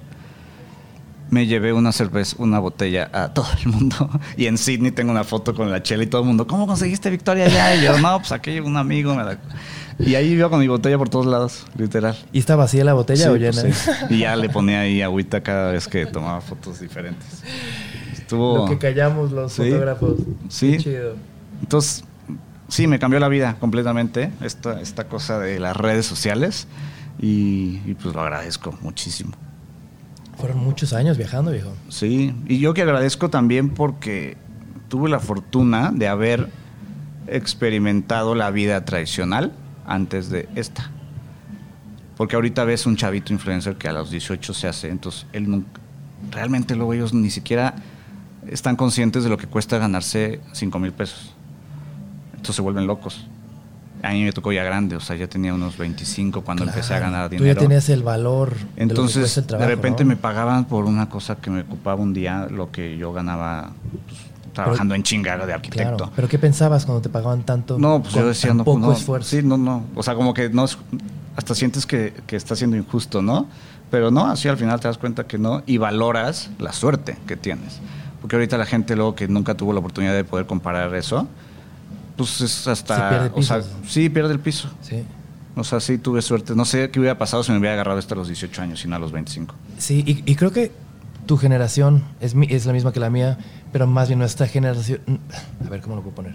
Me llevé una cerveza, una botella a todo el mundo. *laughs* Y en Sydney tengo una foto con la chela y todo el mundo, ¿cómo conseguiste Victoria ya? Y yo, no, pues aquí un amigo me la... Y ahí iba con mi botella por todos lados, literal. ¿Y está vacía la botella Sí, o pues llena? sí. Y ya le ponía ahí agüita cada vez que tomaba fotos diferentes. Estuvo... Lo que callamos los Sí. fotógrafos. Sí. Qué chido. Entonces, sí, me cambió la vida completamente esta, esta cosa de las redes sociales y, y, pues lo agradezco muchísimo. Fueron muchos años viajando, viejo. Sí, y yo que agradezco también porque tuve la fortuna de haber experimentado la vida tradicional antes de esta. Porque ahorita ves un chavito influencer que a los 18 se hace, entonces él nunca, realmente luego ellos ni siquiera están conscientes de lo que cuesta ganarse 5 mil pesos. Entonces se vuelven locos. A mí me tocó ya grande, o sea, ya tenía unos 25 cuando Claro. empecé a ganar Tú dinero. ya tenías el valor. de lo que Entonces, el trabajo, de repente ¿no? me pagaban por una cosa que me ocupaba un día, lo que yo ganaba pues, trabajando en chingada de arquitecto. Claro. Pero ¿qué pensabas cuando te pagaban tanto? No, pues yo decía, no, poco no, esfuerzo. Sí, no, no. O sea, como que no es- hasta sientes que, que está siendo injusto, ¿no? Pero no, así al final te das cuenta que no y valoras la suerte que tienes. Porque ahorita la gente luego que nunca tuvo la oportunidad de poder comparar eso, pues es hasta... Se pierde o sea, piso. sí, pierde el piso. Sí. O sea, sí tuve suerte. No sé qué hubiera pasado si me hubiera agarrado esto a los 18 años y no a los 25. Sí, y, y creo que tu generación es, mi- es la misma que la mía, pero más bien nuestra generación. A ver cómo lo puedo poner.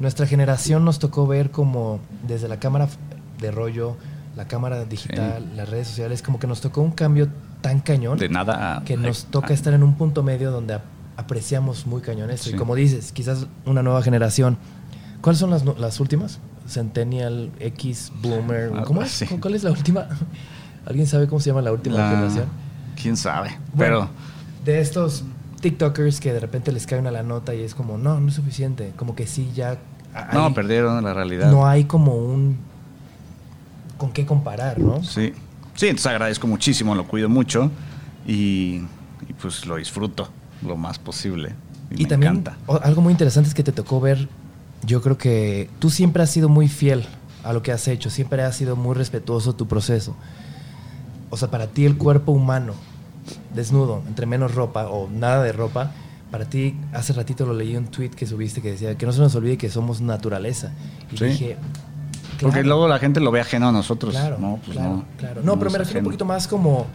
Nuestra generación nos tocó ver como desde la cámara de rollo, la cámara digital, las redes sociales, como que nos tocó un cambio tan cañón De nada a- que nos a- toca estar en un punto medio donde ap- apreciamos muy cañón esto. Sí. Y como dices, quizás una nueva generación. ¿Cuáles son las, últimas? Centennial, X, Boomer. Algo ¿Cómo es? así. ¿Cuál es la última? *laughs* ¿Alguien sabe cómo se llama la última La- generación? ¿Quién sabe? Bueno, Pero de estos TikTokers que de repente les cae una la nota y es como, no, no es suficiente. Como que sí, ya. hay- no, perdieron la realidad. No hay como un. con qué comparar, ¿no? Sí. Sí, entonces agradezco muchísimo, lo cuido mucho y, y pues lo disfruto lo más posible. Y, Y me también encanta. algo muy interesante es que te tocó ver. Yo creo que tú siempre has sido muy fiel a lo que has hecho, siempre has sido muy respetuoso tu proceso. O sea, para ti el cuerpo humano, desnudo, entre menos ropa o nada de ropa, para ti, hace ratito lo leí un tweet que subiste que decía que no se nos olvide que somos naturaleza. Y Sí. dije. Porque luego la gente lo ve ajeno a nosotros. Claro, no, pues claro, no. claro. No, pero me refiero un poquito más como.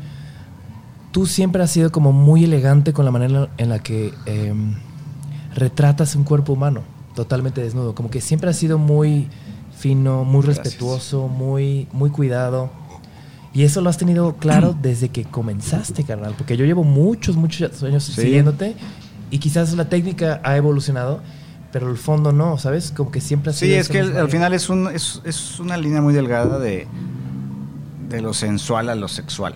Tú siempre has sido como muy elegante con la manera en la que em, retratas un cuerpo humano, totalmente desnudo. Como que siempre has sido muy fino, muy Gracias. respetuoso, muy, muy cuidado. Y eso lo has tenido claro *clears throat* desde que comenzaste, carnal. Porque yo llevo muchos, muchos años Sí. siguiéndote y quizás la técnica ha evolucionado, pero el fondo no, ¿sabes? Como que siempre ha sido. Sí, es que al final es, un, es, es una línea muy delgada de, de lo sensual a lo sexual.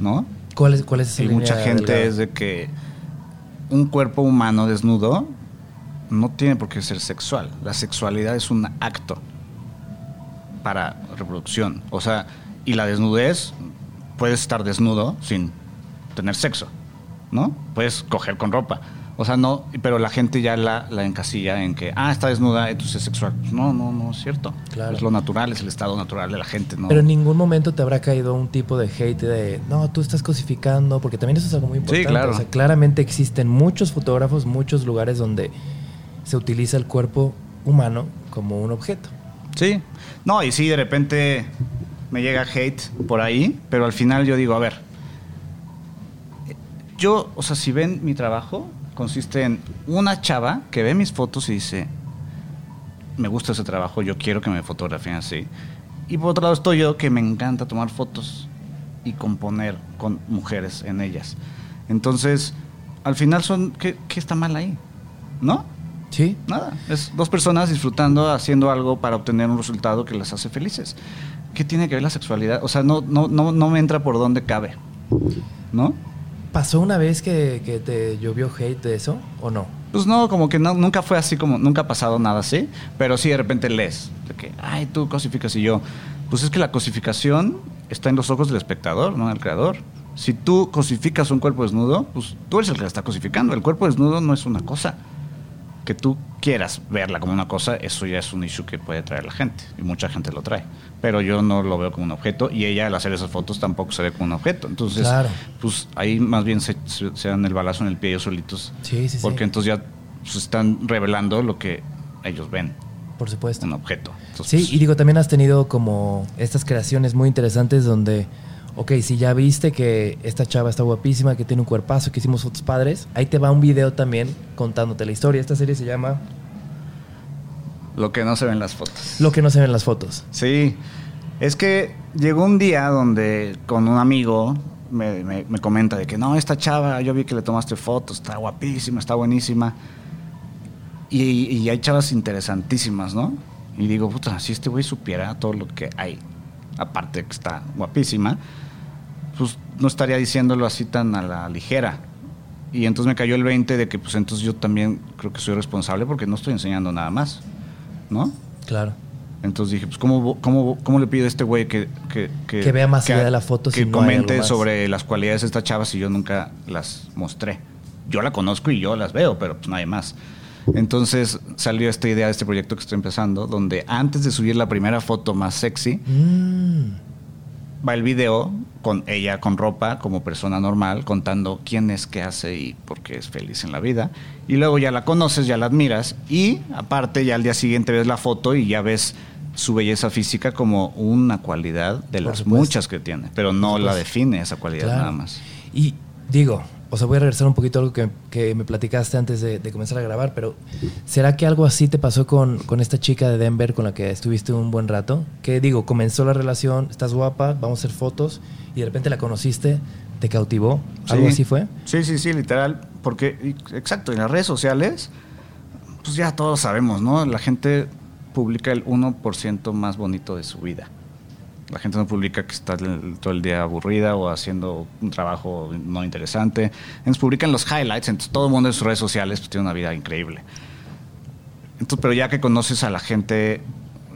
¿No? ¿Cuál es, cuál es esa Y línea mucha gente delgada? es de que un cuerpo humano desnudo no tiene por qué ser sexual. La sexualidad es un acto para reproducción. O sea, y la desnudez, puedes estar desnudo sin tener sexo, ¿no? Puedes coger con ropa. O sea, no, pero la gente ya la, la encasilla en que, ah, está desnuda, entonces es sexual. Pues no, no, no es cierto. Claro. Es lo natural, es el estado natural de la gente, ¿no? Pero en ningún momento te habrá caído un tipo de hate de, no, tú estás cosificando, porque también eso es algo muy importante. claro. O sea, claramente existen muchos fotógrafos, muchos lugares donde se utiliza el cuerpo humano como un objeto. Sí. No, y sí, de repente me llega hate por ahí, pero al final yo digo, a ver, yo, o sea, si ven mi trabajo, consiste en una chava que ve mis fotos y dice, me gusta ese trabajo, yo quiero que me fotografíen así. Y por otro lado estoy yo que me encanta tomar fotos y componer con mujeres en ellas. Entonces, al final son, ¿qué, qué está mal ahí? ¿No? ¿Sí? Nada, es dos personas disfrutando, haciendo algo para obtener un resultado que las hace felices. ¿Qué tiene que ver la sexualidad? O sea, no, no, no, no me entra por donde cabe. ¿No? ¿Pasó una vez que, que te llovió hate de eso o no? Pues no, como que no, nunca fue así, como nunca ha pasado nada así, pero sí de repente lees, de que, ay, tú cosificas y yo. Pues es que la cosificación está en los ojos del espectador, no del creador. Si tú cosificas un cuerpo desnudo, pues tú eres el que la está cosificando. El cuerpo desnudo no es una cosa. Que tú quieras verla como una cosa, eso ya es un issue que puede traer la gente. Y mucha gente lo trae. Pero yo no lo veo como un objeto y ella al hacer esas fotos tampoco se ve como un objeto. Entonces, Claro. pues ahí más bien se, se- se dan el balazo en el pie ellos solitos. Sí, sí, sí. Porque entonces ya se están revelando lo que ellos ven, Por supuesto. un objeto. Entonces, Sí, y digo, también has tenido como estas creaciones muy interesantes donde, ok, si ya viste que esta chava está guapísima, que tiene un cuerpazo, que hicimos fotos padres, ahí te va un video también contándote la historia. Esta serie se llama Lo que no se ve en las fotos. Lo que no se ve en las fotos. Sí, es que llegó un día donde con un amigo me, me- me comenta de que no, esta chava, yo vi que le tomaste fotos, está guapísima, está buenísima. Y, y hay chavas interesantísimas, ¿no? Y digo, puta, si este güey supiera todo lo que hay, aparte que está guapísima, pues no estaría diciéndolo así tan a la ligera. Y entonces me cayó el 20 de que pues entonces yo también creo que soy responsable porque no estoy enseñando nada más, ¿no? Claro. Entonces dije, pues ¿cómo, cómo, cómo le pido a este güey que, que, Que vea más allá de la foto Que si no hay algo comente sobre las cualidades de esta chava si yo nunca las mostré. Yo la conozco y yo las veo, pero pues nadie más. Entonces salió esta idea de este proyecto que estoy empezando, donde antes de subir la primera foto más sexy, Mm, va el video con ella con ropa como persona normal, contando quién es, qué hace y por qué es feliz en la vida. Y luego ya la conoces, ya la admiras y aparte ya al día siguiente ves la foto y ya ves su belleza física como una cualidad de Por las supuesto. muchas que tiene, pero no la define esa cualidad claro. nada más. Y digo, o sea, voy a regresar un poquito a algo que, que me platicaste antes de, de comenzar a grabar, pero ¿será que algo así te pasó con, con esta chica de Denver con la que estuviste un buen rato? Que digo, comenzó la relación, estás guapa, vamos a hacer fotos y de repente la conociste, te cautivó, algo Sí. así fue. Sí, sí, sí, literal. Porque, exacto, en las redes sociales, pues ya todos sabemos, ¿no? La gente publica el 1% más bonito de su vida. La gente no publica que está todo el día aburrida o haciendo un trabajo no interesante. Entonces publican los highlights, entonces todo el mundo en sus redes sociales pues, tiene una vida increíble. Entonces, pero ya que conoces a la gente,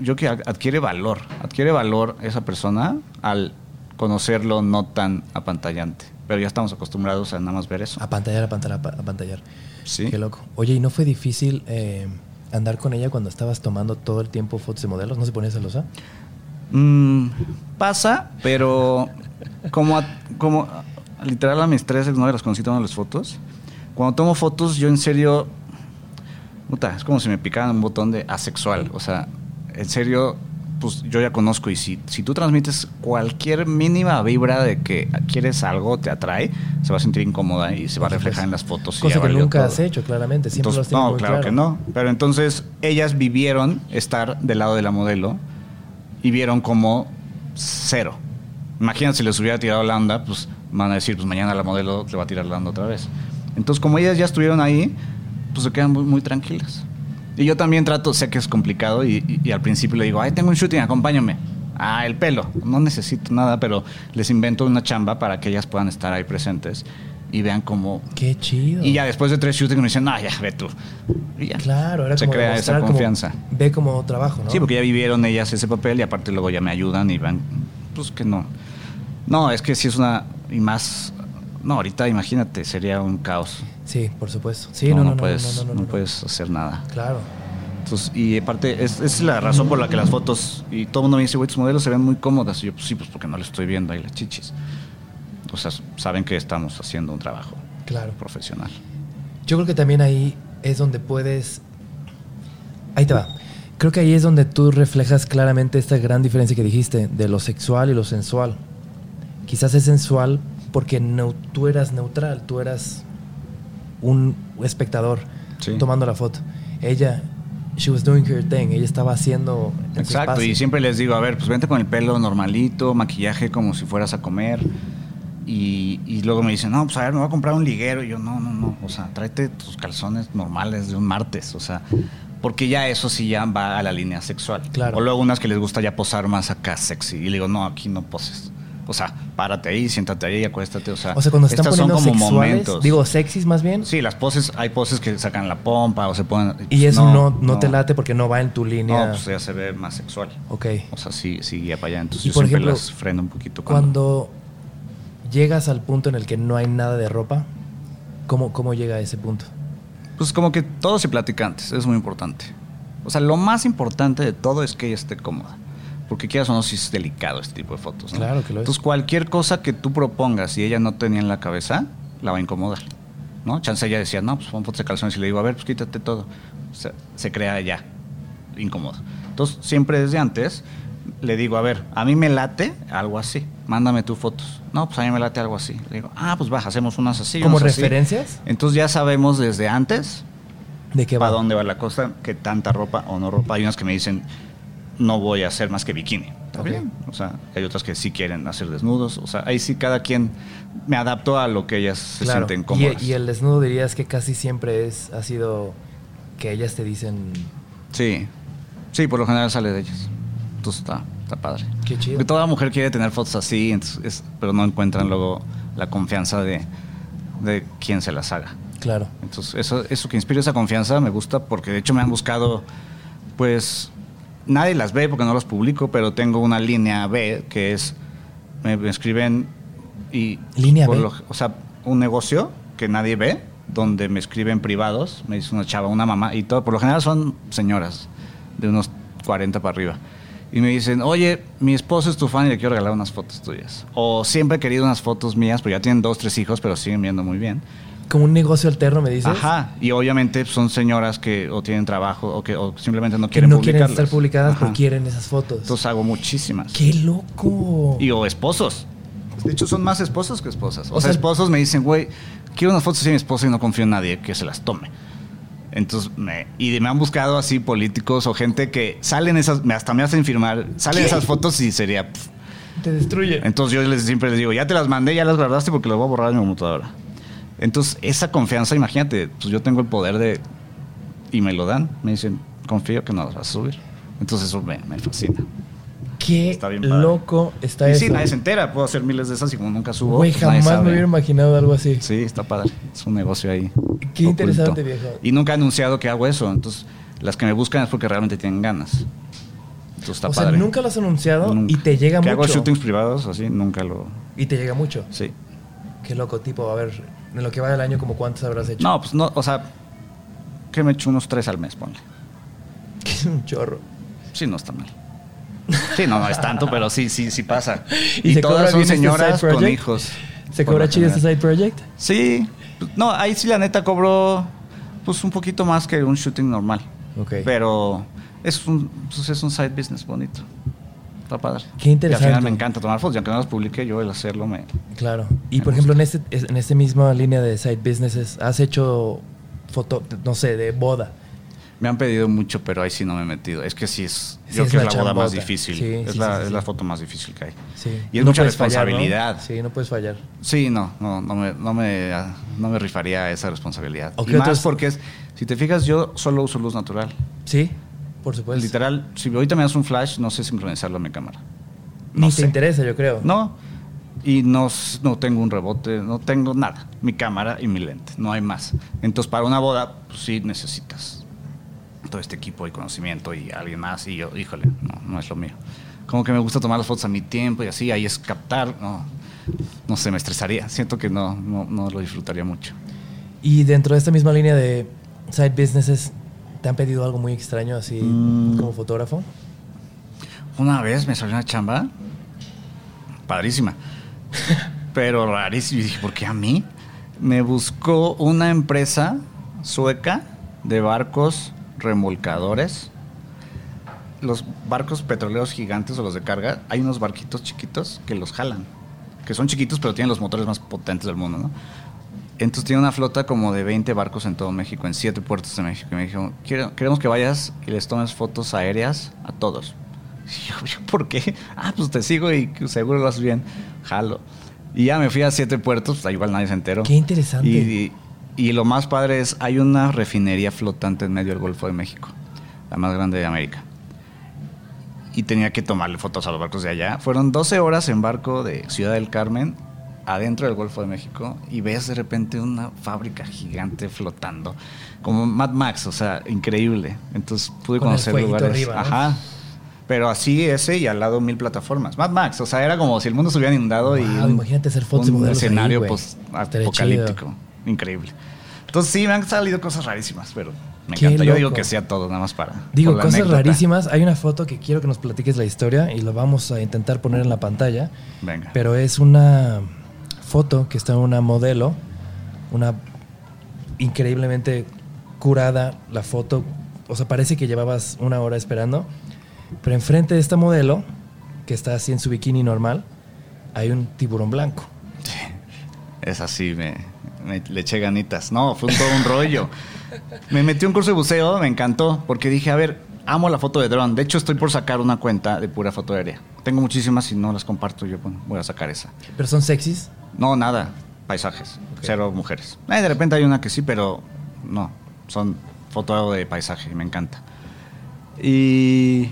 yo que ad- adquiere valor, adquiere valor esa persona al conocerlo no tan apantallante. Pero ya estamos acostumbrados a nada más ver eso. A pantallar, a pantallar, a pantallar. Sí. Qué loco. Oye, ¿y no fue difícil eh, andar con ella cuando estabas tomando todo el tiempo fotos de modelos? ¿No se ponía celosa? Mm, pasa, pero como, a- como literal a mis tres exnovias conocí tomando las fotos. Cuando tomo fotos, yo en serio, puta, es como si me picaran un botón de asexual. O sea, en serio, pues yo ya conozco y si, si tú transmites cualquier mínima vibra de que quieres algo, te atrae, se va a sentir incómoda y se va a reflejar en las fotos. Cosa que nunca todo. has hecho, claramente. Siempre lo has no, muy claro, que no. Pero entonces ellas vivieron estar del lado de la modelo y vieron como cero. Imagínate si les hubiera tirado la onda, pues van a decir, pues mañana la modelo le va a tirar la onda otra vez. Entonces, como ellas ya estuvieron ahí, pues se quedan muy, muy tranquilas. Y yo también trato, sé que es complicado y, y- y al principio le digo, ay, tengo un shooting, acompáñame. Ah, el pelo. No necesito nada, pero les invento una chamba para que ellas puedan estar ahí presentes y vean cómo Qué chido. y ya después de tres shootings me dicen, no, ya, ve tú. Y ya. Claro, era Se como crea esa como- confianza. ve como trabajo, ¿no? Sí, porque ya vivieron ellas ese papel y aparte luego ya me ayudan y van, pues que no. No, es que sí es una, y más, no, ahorita imagínate, sería un caos. Sí, por supuesto. Sí, no, no, no, puedes, no, no, no, no. puedes hacer nada. Claro. Entonces, y aparte, es, es la razón por la que las fotos, y todo el mundo me dice, güey, tus modelos se ven muy cómodas. Y yo, pues sí, pues porque no le estoy viendo ahí las chichis. O sea, saben que estamos haciendo un trabajo Claro. profesional. Yo creo que también ahí es donde puedes. Ahí te va. Creo que ahí es donde tú reflejas claramente esta gran diferencia que dijiste de lo sexual y lo sensual. Quizás es sensual porque no, tú eras neutral, tú eras un espectador Sí. tomando la foto. Ella, she was doing her thing, ella estaba haciendo. Exacto, y siempre les digo, a ver, pues vente con el pelo normalito, maquillaje como si fueras a comer. Y, y luego me dicen, no, pues a ver, me voy a comprar un liguero. Y yo, no, no, no, o sea, tráete tus calzones normales de un martes, o sea, porque ya eso sí ya va a la línea sexual. Claro. O luego unas que les gusta ya posar más acá sexy. Y le digo, no, aquí no poses. O sea, párate ahí, siéntate ahí, acuéstate, o sea. O sea, cuando están estas son poniendo como sexuales, momentos. digo, sexys más bien, Sí, las poses, hay poses que sacan la pompa o se ponen... y eso no, no, te late porque no va en tu línea. No, pues ya se ve más sexual. ok. O sea, sí, sí guía para allá. Entonces Y yo por siempre ejemplo, las freno un poquito. Cuando, Cuando llegas al punto en el que no hay nada de ropa, ¿cómo, cómo llega a ese punto? Pues como que todo se platica antes, es muy importante. O sea, lo más importante de todo es que ella esté cómoda. Porque quieras o no, si es delicado este tipo de fotos. ¿no? Claro que lo es. Entonces cualquier cosa que tú propongas y ella no tenía en la cabeza, la va a incomodar. ¿No? Chance ella decía, no, pues pon fotos de calzones y le digo, a ver, pues quítate todo. O sea, se crea ya incómodo. Entonces, siempre desde antes le digo, a ver, a mí me late algo así, mándame tus fotos. No, pues a mí me late algo así. Le digo, ah, pues baja, hacemos unas así. ¿Como unas así". referencias? Entonces ya sabemos desde antes ¿De qué va? para dónde va la cosa, qué tanta ropa o no ropa. Hay unas que me dicen, no voy a hacer más que bikini. está bien. O sea, hay otras que sí quieren hacer desnudos. O sea, ahí sí cada quien me adapto a lo que ellas se Claro. sienten Y, cómodas. y el desnudo dirías que casi siempre es, ha sido que ellas te dicen, Sí, sí, por lo general sale de ellas. Entonces está, está padre. qué chido. Porque toda mujer quiere tener fotos así, entonces es- pero no encuentran luego la confianza de, de quien se las haga. Claro. Entonces, eso, eso que inspira esa confianza me gusta porque de hecho me han buscado, pues, nadie las ve porque no las publico, pero tengo una línea B que es, me, me escriben y... Línea B. lo- o sea, un negocio que nadie ve, donde me escriben privados, me dice una chava, una mamá, y todo, por lo general son señoras de unos 40 para arriba. Y me dicen, oye, mi esposo es tu fan y le quiero regalar unas fotos tuyas. O siempre he querido unas fotos mías, pero ya tienen dos, tres hijos, pero siguen viendo muy bien. Como un negocio alterno, me dices. Ajá, y obviamente son señoras que o tienen trabajo o que o simplemente no Que quieren no quieren estar publicadas, Ajá. quieren esas fotos. Entonces hago muchísimas. ¡Qué loco! Y o esposos. De hecho, son más esposos que esposas. O, O sea, sea- esposos me dicen, güey, quiero unas fotos de mi esposa y no confío en nadie que se las tome. Entonces, me, y me han buscado así políticos o gente que salen esas, hasta me hacen firmar, salen ¿Qué? esas fotos y sería... pff. Te destruye. Entonces yo les, siempre les digo, ya te las mandé, ya las guardaste porque las voy a borrar de mi computadora. Entonces, esa confianza, imagínate, pues yo tengo el poder de... Y me lo dan, me dicen, confío que no las vas a subir. Entonces eso me, me fascina. ¡Qué Está bien loco está y eso! sí, nadie se entera, puedo hacer miles de esas y como nunca subo... Güey, pues jamás me hubiera imaginado algo así. Sí, está padre. Es un negocio ahí. Qué oculto. interesante, viejo. Y nunca he anunciado que hago eso. Entonces, las que me buscan es porque realmente tienen ganas. Entonces está o sea, padre. nunca lo has anunciado Nunca. y te llega que mucho. hago shootings privados, así, nunca lo. Y te llega mucho. Sí. Qué loco, tipo, a ver, en lo que va del año, como cuántos habrás hecho? No, pues no, o sea, que me echo unos tres al mes, ponle. *laughs* Que es un chorro. Sí, no está mal. Sí, no, no es tanto, pero sí, sí, sí pasa. ¿Y todas son este señoras con hijos. ¿Se cobra chido este side project? Sí. No, ahí sí la neta cobro pues un poquito más que un shooting normal. Ok. Pero es un, pues, es un side business bonito. Está padre. Qué interesante. Y al final me encanta tomar fotos. Y aunque no las publique, yo el hacerlo me... Claro. Y Me por ejemplo, en este en esta misma línea de side businesses, ¿has hecho foto, no sé, de boda? Me han pedido mucho, pero ahí sí no me he metido. Es que sí es... Sí, yo creo que es la boda más difícil. Sí, es sí, la, es foto más difícil que hay. Y es mucha puedes fallar, ¿no? responsabilidad. Sí, no puedes fallar. Sí, no, no, no me, no me, no me rifaría esa responsabilidad. ¿O Y más porque es, si te fijas, yo solo uso luz natural. Sí, por supuesto. Literal, si ahorita me das un flash, no sé sincronizarlo a mi cámara. Ni No te sé. interesa, yo creo. No, y no, no tengo un rebote, no tengo nada. Mi cámara y mi lente, no hay más. Entonces, para una boda, pues sí necesitas todo este equipo y conocimiento y alguien más. Y yo, híjole, no, no es lo mío. Como que me gusta tomar las fotos a mi tiempo y así, ahí es captar. No, no sé, me estresaría. Siento que no, no, no lo disfrutaría mucho. Y dentro de esta misma línea de side businesses, ¿te han pedido algo muy extraño así Mm. como fotógrafo? Una vez me salió una chamba padrísima, *laughs* pero rarísima. Y dije, ¿por qué a mí? Me buscó una empresa sueca de barcos remolcadores. Los barcos petroleros gigantes o los de carga, hay unos barquitos chiquitos que los jalan, que son chiquitos pero tienen los motores más potentes del mundo, ¿no? Entonces tiene una flota como de 20 barcos en todo México, en 7 puertos de México. Y me dijo, "Quiero- queremos que vayas y les tomes fotos aéreas a todos. Y yo, "¿Yo ¿por qué? *laughs* Ah, pues te sigo y seguro lo haces bien. Jalo. Y ya me fui a 7 puertos, pues, igual nadie se enteró. Qué interesante. Y, y- lo más padre es, hay una refinería flotante en medio del Golfo de México, la más grande de América. Y tenía que tomarle fotos a los barcos de allá. Fueron 12 horas en barco de Ciudad del Carmen adentro del Golfo de México y ves de repente una fábrica gigante flotando, como Mad Max, o sea, increíble. Entonces pude Con conocer lugares. arriba, ¿no? Ajá. Pero así ese y al lado mil plataformas. Mad Max, o sea, era como si el mundo se hubiera inundado y un, imagínate hacer fotos y un ahí, escenario güey. post apocalíptico. Increíble. Entonces sí, me han salido cosas rarísimas, pero me Qué encanta. Yo digo que sea todo, nada más para. Digo, cosas anécdota. rarísimas. Hay una foto que quiero que nos platiques la historia y lo vamos a intentar poner en la pantalla. Venga. Pero es una foto que está una modelo, una increíblemente curada la foto. O sea, parece que llevabas una hora esperando. Pero enfrente de esta modelo, que está así en su bikini normal, hay un tiburón blanco. *laughs* Es así, me, me- le eché ganitas. No, fue un- todo un rollo. Me metí un curso de buceo, me encantó, porque dije, a ver, amo la foto de dron. De hecho, estoy por sacar una cuenta de pura foto aérea. Tengo muchísimas y no las comparto. Yo bueno, voy a sacar esa. ¿Pero son sexys? No, nada. Paisajes. Cero mujeres. Eh, de repente hay una que sí, pero no. Son fotos de paisaje. Me encanta. Y,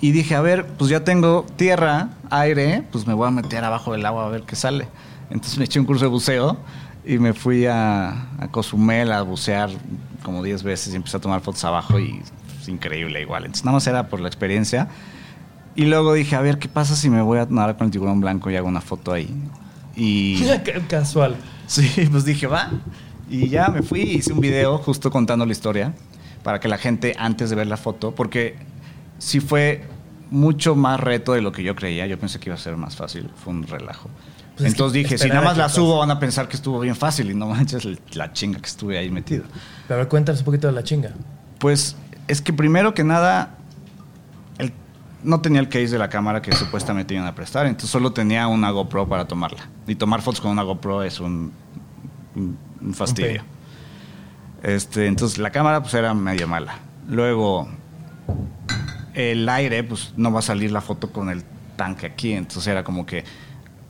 y dije, a ver, pues ya tengo tierra, aire, pues me voy a meter abajo del agua a ver qué sale. Entonces me eché un curso de buceo y me fui a, a Cozumel a bucear como 10 veces y empecé a tomar fotos abajo y es increíble igual. Entonces nada más era por la experiencia. Y luego dije, a ver, ¿qué pasa si me voy a nadar con el tiburón blanco y hago una foto ahí? Y *laughs* Casual. sí, pues dije, va. Y ya me fui y hice un video justo contando la historia para que la gente antes de ver la foto, porque sí fue mucho más reto de lo que yo creía. Yo pensé que iba a ser más fácil. Fue un relajo. Pues es Entonces que dije, si nada más la pase. subo van a pensar que estuvo bien fácil y no manches la chinga que estuve ahí metido. Pero a ver, cuéntanos un poquito de la chinga. Pues es que primero que nada, el- no tenía el case de la cámara que supuestamente iban a prestar, entonces solo tenía una GoPro para tomarla. Y tomar fotos con una GoPro es un, un- un fastidio. Este, entonces la cámara pues era medio mala. Luego el aire, pues no va a salir la foto con el tanque aquí, entonces era como que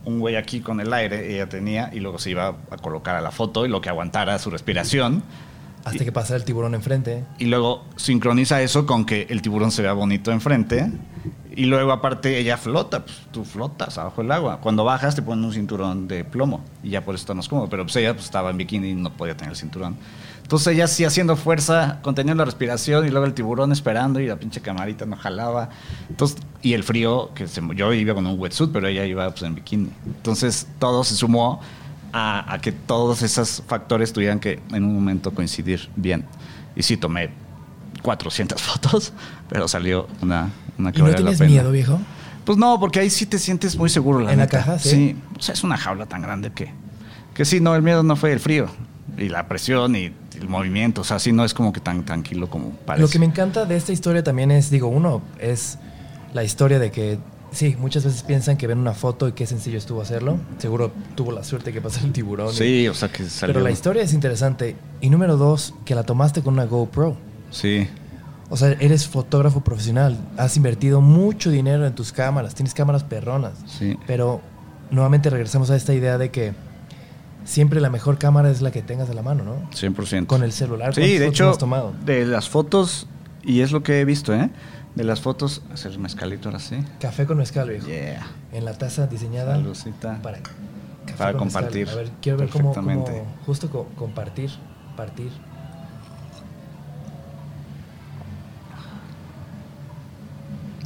un güey aquí con el aire, ella tenía, y luego se iba a colocar a la foto y lo que aguantara su respiración. Hasta que pasara el tiburón enfrente. Y luego sincroniza eso con que el tiburón se vea bonito enfrente. Y luego aparte ella flota, pues tú flotas abajo del agua. Cuando bajas te ponen un cinturón de plomo y ya por eso está más cómodo. Pero pues ella pues, estaba en bikini y no podía tener el cinturón. Entonces ella sí haciendo fuerza, conteniendo la respiración y luego el tiburón esperando y la pinche camarita no jalaba. Entonces, y el frío, que se- yo iba con un wetsuit, pero ella iba pues, en bikini. Entonces todo se sumó a, a que todos esos factores tuvieran que en un momento coincidir bien. Y sí, tomé 400 *laughs* fotos, pero salió una, una que ¿Y no la tienes pena. miedo, viejo? Pues no, porque ahí sí te sientes muy seguro. La ¿En la caja, sí? O sea, es una jaula tan grande que... Que sí, no, el miedo no fue el frío. Y la presión y el movimiento. O sea, sí no es como que tan tranquilo como parece. Lo que me encanta de esta historia también es, digo, uno, es la historia de que, sí, muchas veces piensan que ven una foto y qué sencillo estuvo hacerlo. Seguro tuvo la suerte que pasó el tiburón. y- Sí, o sea que salió... Pero la historia es interesante. Y número dos, que la tomaste con una GoPro. Sí. O sea, eres fotógrafo profesional. Has invertido mucho dinero en tus cámaras. Tienes cámaras perronas. Sí. Pero nuevamente regresamos a esta idea de que siempre la mejor cámara es la que tengas a la mano, ¿no? 100%. Con el celular. Sí, ¿cuántas de hecho, has tomado? de las fotos, y es lo que he visto, ¿eh? De las fotos, hacer el mezcalito ahora sí. Café con mezcal, viejo. Yeah. En la taza diseñada Saludcita. para, café Para con mezcal. compartir. A ver, quiero ver cómo, justo co- compartir, partir.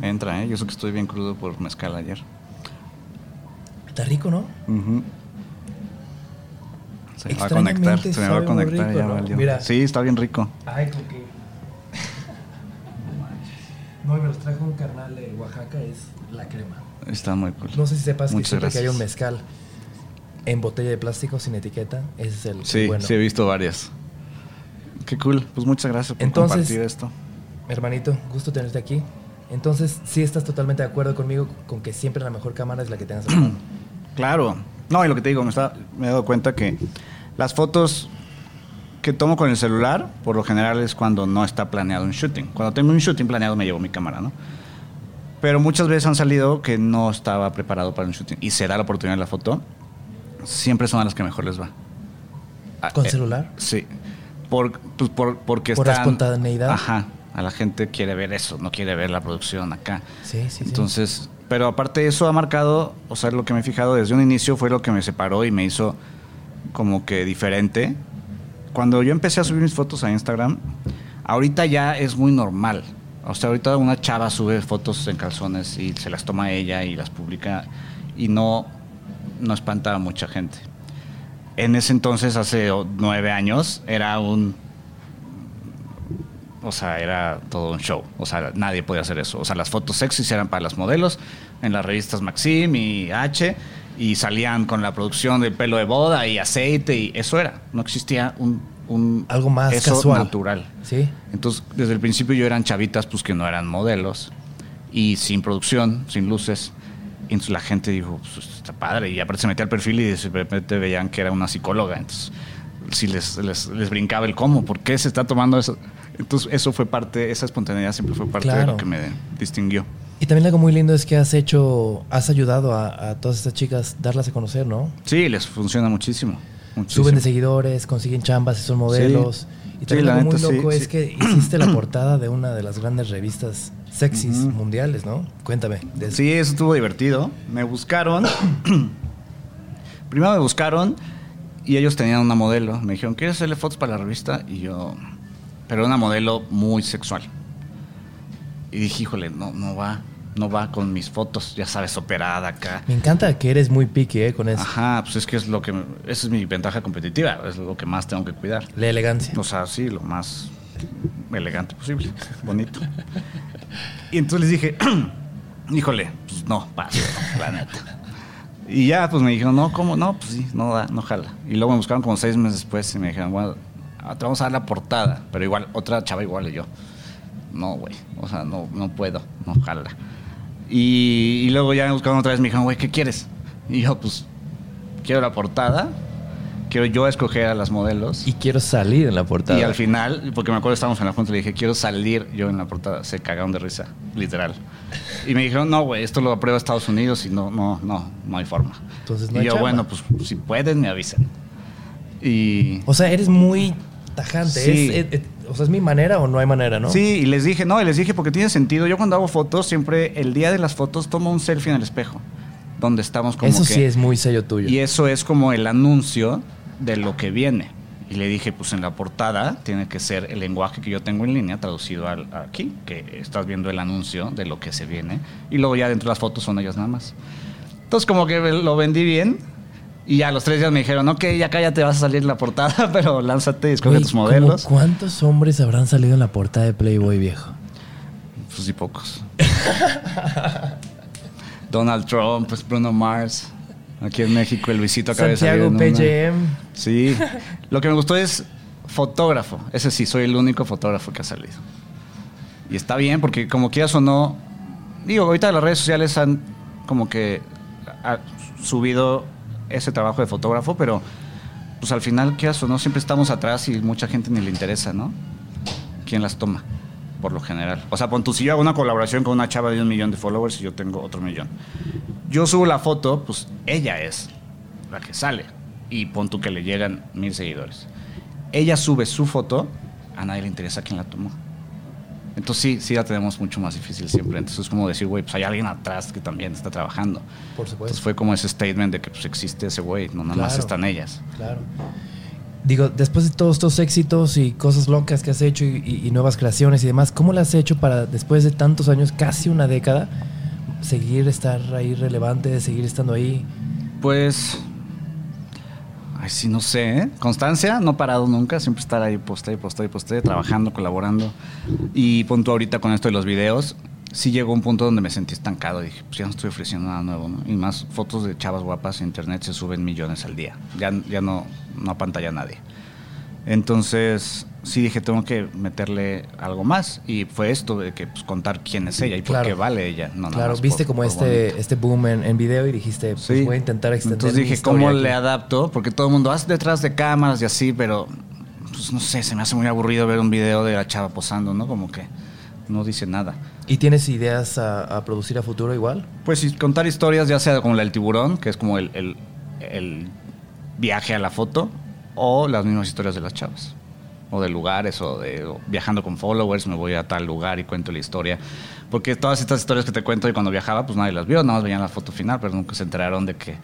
Entra, ¿eh? Yo sé que estoy bien crudo por mezcal ayer. Está rico, ¿no? Se me va a conectar, se me va a conectar, rico, ya ¿no? valió. Mira. Sí, está bien rico. Ay, con que. *laughs* No, y me los trajo un carnal de Oaxaca, es la crema. Está muy cool. No sé si sepas que siempre que hay un mezcal en botella de plástico sin etiqueta, ese es el, Sí, bueno. sí he visto varias. Qué cool. Pues muchas gracias por Entonces- compartir esto. Hermanito, gusto tenerte aquí. Entonces, sí estás totalmente de acuerdo conmigo con que siempre la mejor cámara es la que tengas. *clears throat* Claro. No, y lo que te digo, me, está- me he dado cuenta que las fotos que tomo con el celular, por lo general es cuando no está planeado un shooting. Cuando tengo un shooting planeado me llevo mi cámara, ¿no? Pero muchas veces han salido que no estaba preparado para un shooting y se da la oportunidad de la foto. Siempre son a las que mejor les va. Ah, ¿Con eh, celular? Sí. Por, pues por, porque Por están- espontaneidad. Ajá. A la gente quiere ver eso, no quiere ver la producción acá. Sí, sí, sí. Pero aparte eso ha marcado, o sea, lo que me he fijado desde un inicio fue lo que me separó y me hizo como que diferente. Cuando yo empecé a subir mis fotos a Instagram, ahorita ya es muy normal. O sea, ahorita una chava sube fotos en calzones y se las toma ella y las publica y no, no espanta a mucha gente. En ese entonces, hace nueve años, era un o sea, era todo un show. O sea, nadie podía hacer eso. O sea, las fotos sexys eran para las modelos en las revistas Maxim y H y salían con la producción del pelo de boda y aceite y eso era. No existía un, un Algo más eso casual. natural. Sí. Entonces, desde el principio yo eran chavitas pues que no eran modelos y sin producción, sin luces. Y entonces la gente dijo, pues está padre. Y aparte se metía al perfil y de repente veían que era una psicóloga. Entonces, sí les, les, les brincaba el cómo, ¿por qué se está tomando eso? Entonces, eso fue parte, esa espontaneidad siempre fue parte de lo que me distinguió. Y también algo muy lindo es que has hecho, has ayudado a, a todas estas chicas darlas a conocer, ¿no? Sí, les funciona muchísimo. muchísimo. Suben de seguidores, consiguen chambas y son modelos. Y Sí, también la algo muy sí, loco es sí. que hiciste la portada de una de las grandes revistas sexys mundiales, ¿no? Cuéntame. de eso. Sí, eso estuvo divertido. Me buscaron. *coughs* Primero me buscaron y ellos tenían una modelo. Me dijeron, ¿quieres hacerle fotos para la revista? Y yo, pero una modelo muy sexual. Y dije, híjole, no, no va, no va con mis fotos, ya sabes, operada acá. Me encanta que eres muy picky ¿eh? con eso. Ajá, pues es que es lo que, esa es mi ventaja competitiva, es lo que más tengo que cuidar. La elegancia. O sea, sí, lo más elegante posible, *laughs* bonito. Y entonces les dije, *clears throat* híjole, pues no, paso, la neta. Y ya, pues me dijeron, no, ¿cómo? No, pues sí, no da, no jala. Y luego me buscaron como seis meses después y me dijeron, bueno, te vamos a dar la portada. Pero igual, otra chava igual y yo. No, güey, o sea, no, no puedo, no jala. Y, y luego ya me buscaron otra vez, me dijeron, güey, ¿qué quieres? Y yo, pues, quiero la portada, quiero yo escoger a las modelos. Y quiero salir en la portada. Y al final, porque me acuerdo estábamos en la junta, le dije, quiero salir yo en la portada. Se cagaron de risa, literal. Y me dijeron, no, güey, esto lo aprueba Estados Unidos y no, no, no, no hay forma. Entonces no y hay yo, chamba. bueno, pues si pueden, me avisan. Y... O sea, eres muy tajante. Sí. Es- es- o sea, ¿es mi manera o no hay manera, no? Sí, y les dije, no, y les dije porque tiene sentido. Yo cuando hago fotos, siempre el día de las fotos tomo un selfie en el espejo, donde estamos como Eso que... sí es muy sello tuyo. Y eso es como el anuncio de lo que viene. Y le dije, pues en la portada tiene que ser el lenguaje que yo tengo en línea traducido al, aquí, que estás viendo el anuncio de lo que se viene. Y luego ya dentro de las fotos son ellas nada más. Entonces como que lo vendí bien. Y ya a los tres días me dijeron, ok, ya cállate, vas a salir en la portada, *laughs* pero lánzate y escoge Güey, tus modelos. ¿cómo ¿Cuántos hombres habrán salido en la portada de Playboy viejo? Pues sí, pocos. *laughs* Donald Trump, pues Bruno Mars. Aquí en México el Luisito acaba de salir Santiago en una. PJM. Sí. Lo que me gustó es fotógrafo. Ese sí, soy el único fotógrafo que ha salido. Y está bien, porque como quieras o no. Digo, ahorita las redes sociales han como que ha subido ese trabajo de fotógrafo, pero pues al final, quieras o no, siempre estamos atrás y mucha gente ni le interesa, ¿no? ¿Quién las toma? Por lo general. O sea, pon tú, si yo hago una colaboración con una chava de un millón de followers y yo tengo otro millón. Yo subo la foto, pues ella es la que sale. Y pon tú que le llegan mil seguidores. Ella sube su foto, a nadie le interesa quién la tomó. Entonces sí, sí la tenemos mucho más difícil siempre. Entonces es como decir, güey, pues hay alguien atrás que también está trabajando. Por supuesto. Entonces fue como ese statement de que pues existe ese güey, no nada más Claro. están ellas. Claro. Digo, después de todos estos éxitos y cosas locas que has hecho y, y- y nuevas creaciones y demás, ¿cómo lo has hecho para, después de tantos años, casi una década, seguir estar ahí relevante, seguir estando ahí? Pues. Ay, sí, no sé, ¿eh? Constancia, no parado nunca, siempre estar ahí, posté, posté, posté, trabajando, colaborando. Y punto ahorita con esto de los videos, sí llegó un punto donde me sentí estancado. Dije, pues ya no estoy ofreciendo nada nuevo, ¿no? Y más fotos de chavas guapas en internet se suben millones al día. Ya, ya no, no apantalla nadie. Entonces, sí dije, tengo que meterle algo más. Y fue esto de que, pues, contar quién es ella y por Claro. qué vale ella. No, claro, viste por- como por este, bonito. este boom en, en video y dijiste, pues Sí. voy a intentar extender Entonces mi dije, historia ¿cómo aquí". le adapto? Porque todo el mundo hace detrás de cámaras y así, pero pues no sé, se me hace muy aburrido ver un video de la chava posando, ¿no? Como que no dice nada. ¿Y tienes ideas a, a producir a futuro igual? Pues sí, contar historias, ya sea como la del tiburón, que es como el, el- el viaje a la foto, o las mismas historias de las chavas. O de lugares, o de o viajando con followers, me voy a tal lugar y cuento la historia. Porque todas estas historias que te cuento y cuando viajaba, pues nadie las vio, nada más veían la foto final, pero nunca se enteraron de que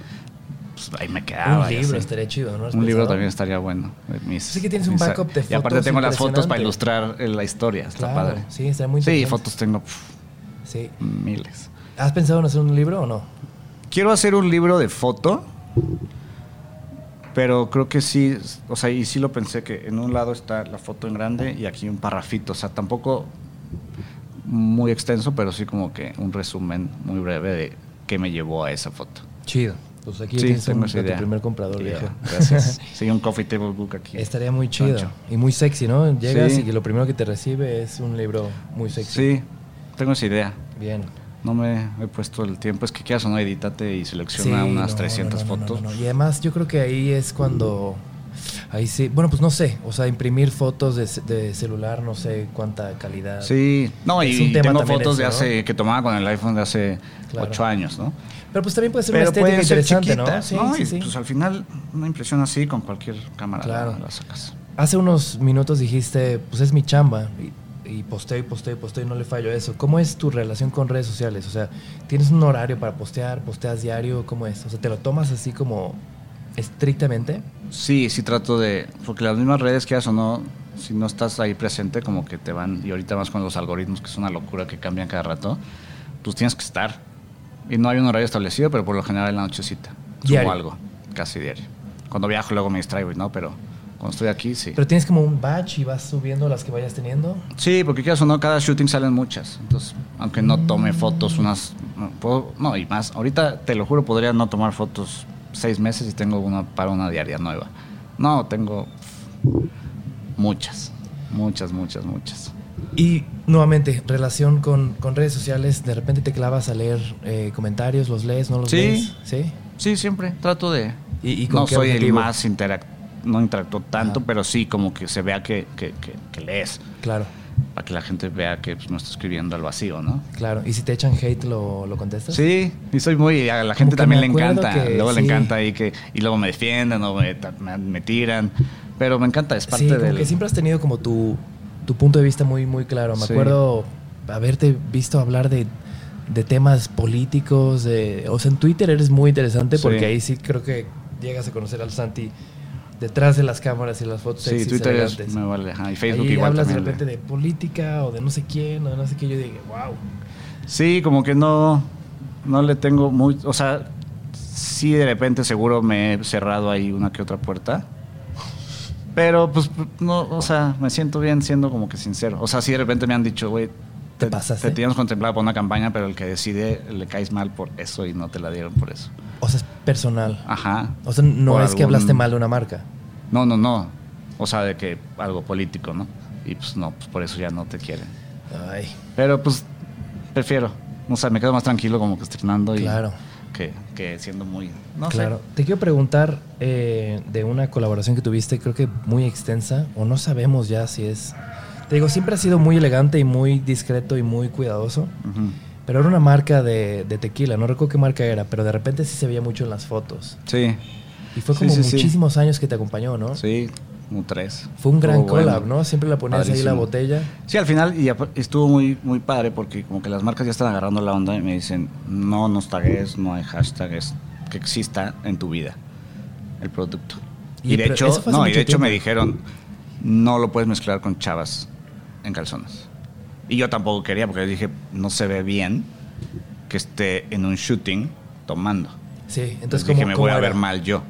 pues, ahí me quedaba. un libro estaría chido, ¿no? ¿Has Un libro también estaría bueno. Mis- Sí que tienes un mis- backup de Y aparte fotos tengo las fotos para ilustrar eh, la historia. Está Claro, padre. sí, estaría muy Sí, fotos tengo pf, Sí. miles. ¿Has pensado en hacer un libro o no? Quiero hacer un libro de foto, pero creo que sí, o sea, y sí lo pensé que en un lado está la foto en grande y aquí un parrafito, o sea, tampoco muy extenso, pero sí como que un resumen muy breve de qué me llevó a esa foto. Chido. Pues aquí Sí, tienes un, tu primer comprador, Ya, viejo. Gracias. *laughs* Sí, un coffee table book aquí. Estaría muy chido. Pancho. Y muy sexy, ¿no? Llegas Sí. y lo primero que te recibe es un libro muy sexy. Sí, tengo esa idea. Bien. No me he puesto el tiempo. Es que quieras o no, edítate y selecciona Sí, unas no, 300 no, no, no, fotos. Y además yo creo que ahí es cuando... Ahí sí. Bueno, pues no sé. O sea, imprimir fotos de, ce- de celular, no sé cuánta calidad. Sí, no, Es y un tema tengo fotos de hace que tomaba con el iPhone de hace Claro. ocho años, ¿no? Pero pues también puede ser Pero una estética interesante, ¿no? Sí, ¿no? sí, y sí. pues al final una impresión así con cualquier cámara Claro. la, la sacas. Hace unos minutos dijiste, pues es mi chamba. Y, y posteo y posteo y posteo y no le fallo eso. ¿Cómo es tu relación con redes sociales? O sea, ¿tienes un horario para postear? ¿Posteas diario? ¿Cómo es? O sea, ¿te lo tomas así como estrictamente? Sí, sí trato de, porque las mismas redes que o no, si no estás ahí presente, como que te van, y ahorita más con los algoritmos, que es una locura que cambian cada rato, pues tienes que estar. Y no hay un horario establecido, pero por lo general en la nochecita. Subo Diario. algo, casi diario. Cuando viajo luego me distraigo, ¿no? Pero cuando estoy aquí, sí. Pero tienes como un batch y vas subiendo las que vayas teniendo. Sí, porque quieras o no, cada shooting salen muchas. Entonces, aunque no tome fotos, unas. No, puedo- no, y más. Ahorita, te lo juro, podría no tomar fotos seis meses y tengo una para una diaria nueva. No, tengo muchas. Muchas, muchas, muchas. Y nuevamente, relación con, con redes sociales, de repente te clavas a leer eh, comentarios, los lees, no los Sí. lees. Sí. Sí, siempre trato de. ¿Y, y con no soy el más interac no interactúo tanto, Ajá. pero sí como que se vea que, que, que- que lees. Claro, Para que la gente vea que pues, no está escribiendo al vacío, ¿no? claro. ¿Y si te echan hate, lo, lo contestas? Sí, y soy muy. A la gente también le encanta. luego le encanta ahí que. Y luego me defienden o me, ta- me- me tiran. Pero me encanta, es parte sí, del. que siempre has tenido como tu, tu punto de vista muy, muy claro. Me Sí. acuerdo haberte visto hablar de, de temas políticos. de- o sea, en Twitter eres muy interesante Sí. porque ahí sí creo que llegas a conocer al Santi detrás de las cámaras y las fotos Sí, sexys, Twitter es, me vale. ajá, y Facebook Ahí igual hablas de también. repente de política o de no sé quién o de no sé qué. Yo dije, wow. Sí, como que no, no le tengo muy, o sea, sí de repente seguro me he cerrado ahí una que otra puerta, pero pues no, o sea, me siento bien siendo como que sincero. O sea, sí de repente me han dicho, güey, Te pasaste. Te teníamos contemplado para una campaña, pero el que decide le caes mal por eso y no te la dieron por eso. O sea, es personal. Ajá. O sea, no Por es que hablaste mal de una marca. No, no, no. O sea, de que algo político, ¿no? Y pues no, pues por eso ya no te quieren. Ay, Pero pues prefiero. O sea, me quedo más tranquilo como que estrenando y Claro. que, que siendo muy. No claro. Te quiero preguntar eh, de una colaboración que tuviste, creo que muy extensa, o no sabemos ya si es. Te digo, siempre ha sido muy elegante y muy discreto y muy cuidadoso, pero era una marca de, de tequila, no recuerdo qué marca era, pero de repente sí se veía mucho en las fotos. Sí, Y fue como sí, sí. muchísimos años que te acompañó, ¿no? sí, un tres. Fue un gran bueno. collab, ¿no? Siempre la ponías ahí la botella. Sí, al final y estuvo muy, muy padre porque como que las marcas ya están agarrando la onda y me dicen, no nos tagues, no hay hashtags que exista en tu vida el producto. Y Y, de hecho, no, y de hecho me dijeron, no lo puedes mezclar con chavas en calzones. Y yo tampoco quería porque dije, no se ve bien que esté en un shooting tomando. Sí, entonces Entonces como dije, me voy a ver mal yo.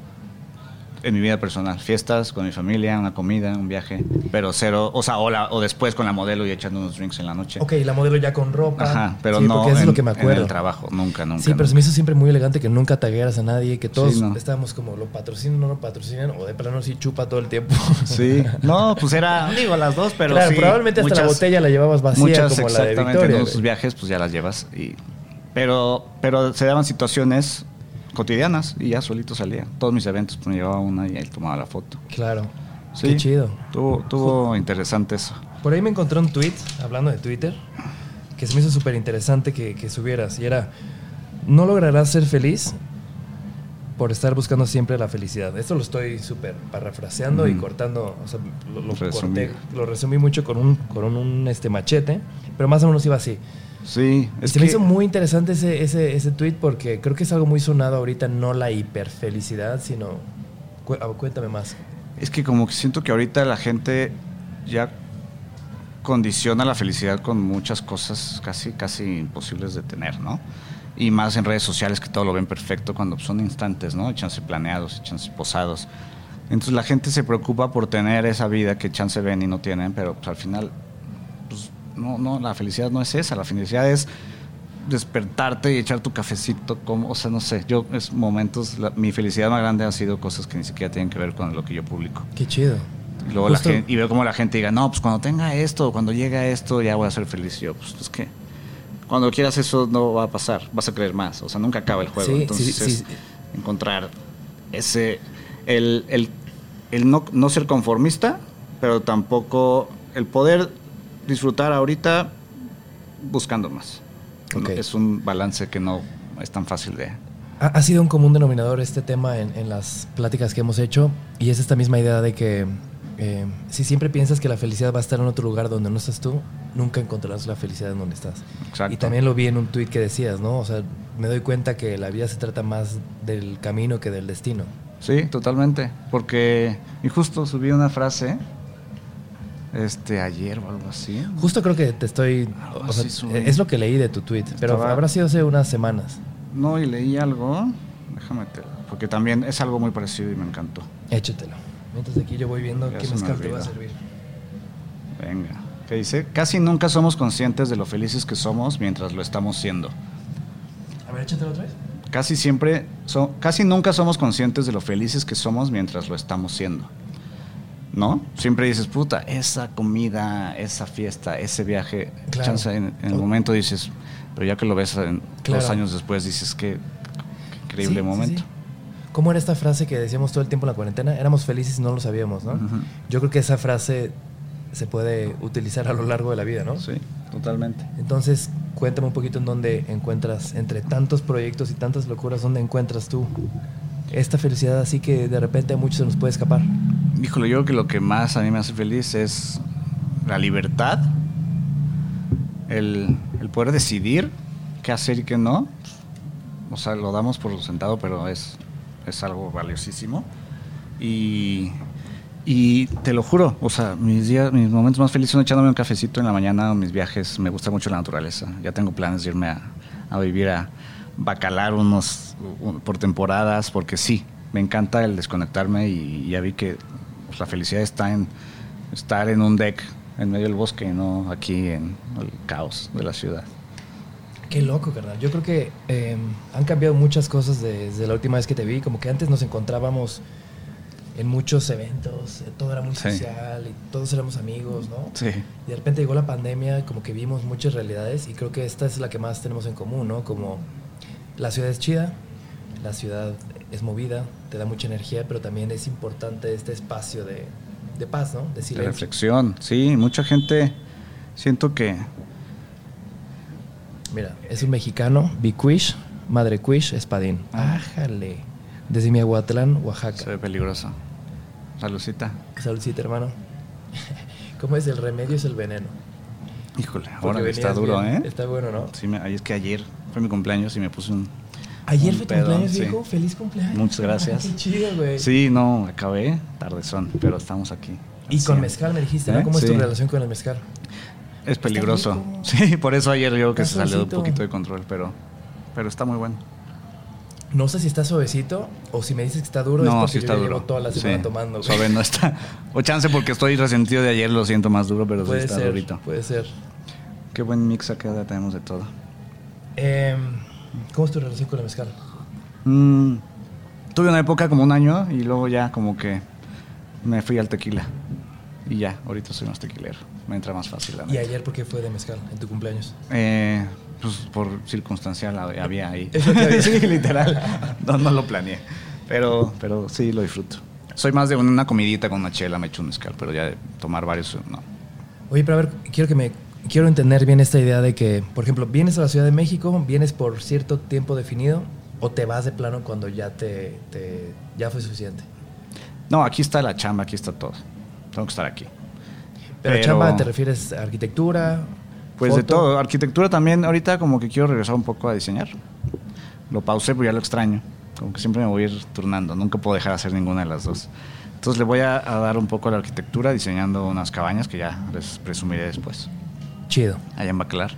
En mi vida personal, fiestas con mi familia, una comida, un viaje, pero cero, o sea, o, la- o después con la modelo y echando unos drinks en la noche. Ok, la modelo ya con ropa. Ajá, pero Sí, no porque eso es en, lo que me en acuerdo. el trabajo, nunca, nunca. Sí, pero se me hizo siempre muy elegante que nunca tagueras a nadie, que todos Sí, no. estábamos como lo patrocinan, no lo patrocinan, o de plano sí chupa todo el tiempo. *laughs* Sí, no, pues era, digo, las dos, pero claro, sí, probablemente hasta la muchas- botella la llevabas vacía Muchas como la de exactamente, Victoria. en güey. sus viajes pues ya las llevas y pero pero se daban situaciones cotidianas y ya solito salía. Todos mis eventos pues, me llevaba una y ahí tomaba la foto. Claro. Sí. Qué chido. Tuvo, tuvo interesante eso. Por ahí me encontré un tweet, hablando de Twitter, que se me hizo súper interesante que, que subieras. Y era, no lograrás ser feliz por estar buscando siempre la felicidad. Esto lo estoy súper parafraseando y cortando, o sea, lo, lo corté, lo resumí mucho con un, con un este, machete, pero más o menos iba así. Sí, es se me que hizo muy interesante ese, ese, ese tweet porque creo que es algo muy sonado ahorita, no la hiperfelicidad, sino... Cu- Cuéntame más. es que como que siento que ahorita la gente ya condiciona la felicidad con muchas cosas casi casi imposibles de tener, ¿no? Y más en redes sociales que todo lo ven perfecto cuando son instantes, ¿no? Chance planeados, chance posados. Entonces la gente se preocupa por tener esa vida que chance ven y no tienen, pero pues, al final, no, no, la felicidad no es esa, la felicidad es despertarte y echar tu cafecito, como, o sea, no sé, yo es momentos, la- mi felicidad más grande ha sido cosas que ni siquiera tienen que ver con lo que yo publico. Qué chido. Y luego la gente, y veo como la gente diga, no, pues cuando tenga esto, cuando llegue esto, ya voy a ser feliz. Y yo, pues es que cuando quieras eso no va a pasar, vas a creer más. O sea, nunca acaba el juego. Sí, Entonces sí, es encontrar ese, el, el el no, no ser conformista, pero tampoco el poder disfrutar ahorita buscando más. Ok. Es un balance que no es tan fácil de... Ha, ha sido un común denominador este tema en, en las pláticas que hemos hecho y es esta misma idea de que eh, si siempre piensas que la felicidad va a estar en otro lugar donde no estás tú, nunca encontrarás la felicidad en donde estás. Exacto. Y también lo vi en un tuit que decías, ¿no? O sea, me doy cuenta que la vida se trata más del camino que del destino. Sí, totalmente. Porque, y justo subí una frase, este, ayer o algo así. Justo creo que te estoy... O sea, es lo que leí de tu tweet, pero Estaba- habrá sido hace unas semanas. No, y leí algo, déjame te porque también es algo muy parecido y me encantó. Échatelo. Mientras aquí yo voy viendo Ya qué mezcal te va a servir. Venga. Que dice, casi nunca somos conscientes de lo felices que somos mientras lo estamos siendo. A ver, échatelo otra vez. Casi siempre, so- casi nunca somos conscientes de lo felices que somos mientras lo estamos siendo. ¿No? Siempre dices, puta, esa comida, esa fiesta, ese viaje. Claro. Chance en, en el momento dices, pero ya que lo ves en Claro. dos años después, dices, qué, qué increíble Sí, momento. sí. ¿Cómo era esta frase que decíamos todo el tiempo en la cuarentena? Éramos felices y no lo sabíamos, ¿no? Yo creo que esa frase se puede utilizar a lo largo de la vida, ¿no? Sí, totalmente. Entonces, cuéntame un poquito en dónde encuentras, entre tantos proyectos y tantas locuras, dónde encuentras tú esta felicidad así que de repente a muchos se nos puede escapar. Híjole, yo creo que lo que más a mí me hace feliz es la libertad, el, poder decidir qué hacer y qué no. O sea, lo damos por sentado, pero es, es algo valiosísimo. Y, y te lo juro, o sea, mis días, mis momentos más felices son echándome un cafecito en la mañana, mis viajes, me gusta mucho la naturaleza. Ya tengo planes de irme a, vivir a Bacalar unos un- por temporadas, porque sí, me encanta el desconectarme y ya vi que pues, la felicidad está en estar en un deck en medio del bosque y no aquí en el caos de la ciudad. Qué loco, carnal. Yo creo que eh, han cambiado muchas cosas desde la última vez que te vi. Como que antes nos encontrábamos en muchos eventos, eh, todo era muy Sí. social y todos éramos amigos, ¿no? Sí, Y de repente llegó la pandemia, como que vimos muchas realidades y creo que esta es la que más tenemos en común, ¿no? Como la ciudad es chida, la ciudad es movida, te da mucha energía, pero también es importante este espacio de, de paz, ¿no? De de silencio. reflexión. Sí, mucha gente siento que Mira, es un mexicano, Bicuish, Madre Cuish, Espadín. Ah. Ájale. Desde Miahuatlán, se Oaxaca. ve peligroso. Saludcita. Saludcita, hermano. *laughs* ¿Cómo es? El remedio es el veneno. Híjole, ahora está duro, bien. ¿eh? Está bueno, ¿no? Sí, me, es que ayer fue mi cumpleaños y me puse un. Ayer fue tu cumpleaños, sí. viejo. Feliz cumpleaños. Muchas gracias. *laughs* Qué chido, güey. Sí, no, acabé tardezón, pero estamos aquí. Y Sí. con mezcal me dijiste, ¿no? ¿Eh? ¿Cómo es tu Sí. relación con el mezcal? Es peligroso. *laughs* Sí, por eso ayer yo creo que se salió un poquito de control, pero, pero está muy bueno. No sé si está suavecito o si me dices que está duro. es no, porque sí está yo duro. llevo toda la semana Sí, tomando. güey. Suave no está. O chance porque estoy resentido de ayer, lo siento más duro, pero sí Puede está ser, durito. puede ser. Qué buen mix acá tenemos de todo. Em, ¿Cómo es tu relación con el mezcal? Mm, tuve una época como un año y luego ya como que me fui al tequila. Y ya, ahorita soy más tequilero. Me entra más fácil la ¿Y neta. ayer por qué fue de mezcal en tu cumpleaños? Eh, pues por circunstancial hab- había ahí. *laughs* Es lo que había. sí, *laughs* literal. No, no lo planeé. Pero, pero sí lo disfruto. Soy más de una comidita con una chela, me echo un mezcal, pero ya de tomar varios, no. Oye, pero a ver, quiero que me quiero entender bien esta idea de que, por ejemplo, vienes a la Ciudad de México, vienes por cierto tiempo definido o te vas de plano cuando ya te, te- ya fue suficiente. No, aquí está la chamba, aquí está todo. Tengo que estar aquí. Pero, Pero- chamba, ¿te refieres a arquitectura? Pues de todo. Arquitectura también, ahorita como que quiero regresar un poco a diseñar. Lo pausé, pero ya lo extraño. Como que siempre me voy a ir turnando. Nunca puedo dejar de hacer ninguna de las dos. Entonces le voy a, a dar un poco a la arquitectura diseñando unas cabañas que ya les presumiré después, Chido. allá en Bacalar.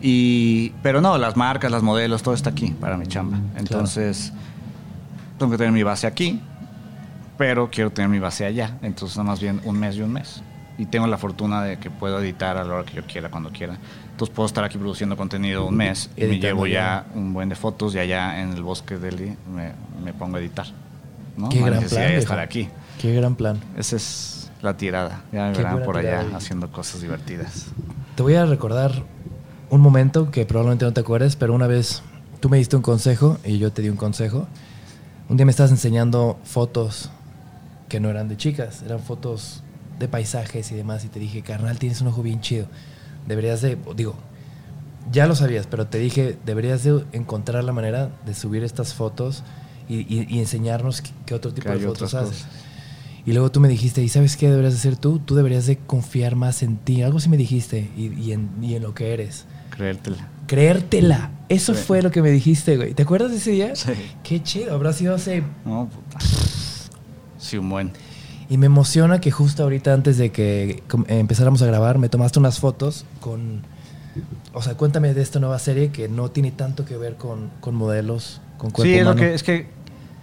Y, pero no, las marcas, las modelos, todo está aquí para mi chamba. Entonces, tengo que tener mi base aquí, pero quiero tener mi base allá. Entonces, nada más bien un mes y un mes. Y tengo la fortuna de que puedo editar a la hora que yo quiera, cuando quiera. Entonces, puedo estar aquí produciendo contenido un mes y me llevo ya. un buen de fotos y allá en el bosque de Delhi me, me pongo a editar. ¿no? Qué gran plan, estar aquí. Qué gran plan. Esa es la tirada. Ya me verán por allá haciendo cosas divertidas. Te voy a recordar un momento que probablemente no te acuerdes, pero una vez tú me diste un consejo y yo te di un consejo. Un día me estabas enseñando fotos que no eran de chicas, eran fotos de paisajes y demás. Y te dije, carnal, tienes un ojo bien chido. Deberías de, digo, ya lo sabías, pero te dije, deberías de encontrar la manera de subir estas fotos y, enseñarnos qué, otro tipo de fotos haces. Y luego tú me dijiste, ¿y sabes qué deberías hacer tú? Tú deberías de confiar más en ti. Algo así me dijiste y, en, y en, lo que eres. Creértela. Creértela. Eso fue lo que me dijiste, güey. ¿Te acuerdas de ese día? Sí. Qué chido. Habrá sido hace... No, puta. Sí, un buen. Y me emociona que justo ahorita antes de que empezáramos a grabar me tomaste unas fotos con... O sea, cuéntame de esta nueva serie que no tiene tanto que ver con, con modelos, con cuerpo Sí, es, Lo que, es que